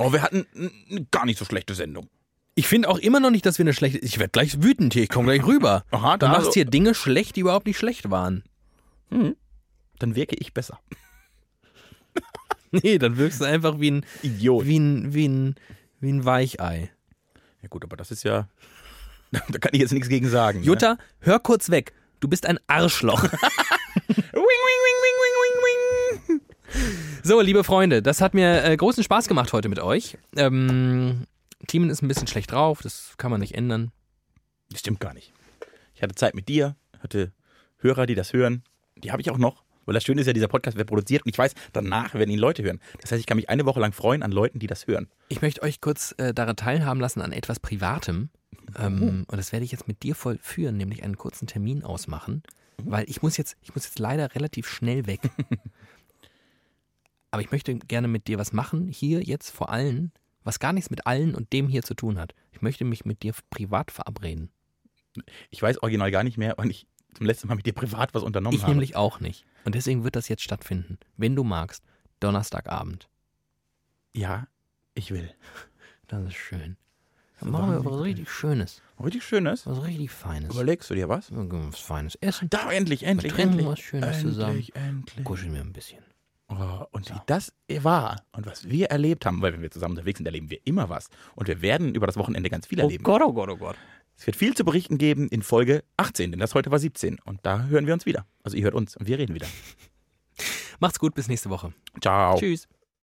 Oh, wir hatten eine gar nicht so schlechte Sendung. Ich finde auch immer noch nicht, dass wir eine schlechte. Ich werde gleich wütend hier, ich komme gleich rüber. Aha, du machst also- hier Dinge schlecht, die überhaupt nicht schlecht waren. Dann wirke ich besser. Nee, dann wirkst du einfach wie ein, Idiot. wie ein, wie ein, wie ein Weichei. Ja gut, aber das ist ja, da kann ich jetzt nichts gegen sagen. ne? Jutta, hör kurz weg. Du bist ein Arschloch. Wing, wing, wing, wing, wing, wing, wing. So, liebe Freunde, das hat mir äh, großen Spaß gemacht heute mit euch. Ähm, Clemen ist ein bisschen schlecht drauf, das kann man nicht ändern. Das stimmt gar nicht. Ich hatte Zeit mit dir, hatte Hörer, die das hören. Die habe ich auch noch. Weil das Schöne ist ja, dieser Podcast wird produziert und ich weiß, danach werden ihn Leute hören. Das heißt, ich kann mich eine Woche lang freuen an Leuten, die das hören. Ich möchte euch kurz äh, daran teilhaben lassen an etwas Privatem. Ähm, Und das werde ich jetzt mit dir vollführen, nämlich einen kurzen Termin ausmachen. Weil ich muss jetzt, ich muss jetzt leider relativ schnell weg. Aber ich möchte gerne mit dir was machen, hier jetzt vor allen, was gar nichts mit allen und dem hier zu tun hat. Ich möchte mich mit dir privat verabreden. Ich weiß original gar nicht mehr, wann ich zum letzten Mal mit dir privat was unternommen Ich habe. nämlich auch nicht. Und deswegen wird das jetzt stattfinden. Wenn du magst, Donnerstagabend. Ja, ich will. Das ist schön. Dann So machen wir was richtig Schönes. Richtig Schönes. Was richtig Feines. Überlegst du dir was? Was Feines essen. Da, endlich, endlich, trinken endlich. was Schönes endlich, zusammen. Endlich. Kuscheln wir ein bisschen. Oh, und wie das war und was wir erlebt haben, weil wenn wir zusammen unterwegs sind, erleben wir immer was. Und wir werden über das Wochenende ganz viel erleben. Gott, oh Gott, oh Gott. Es wird viel zu berichten geben in Folge 18, denn das heute war 17. Und da hören wir uns wieder. Also ihr hört uns und wir reden wieder. Macht's gut, bis nächste Woche. Ciao. Tschüss.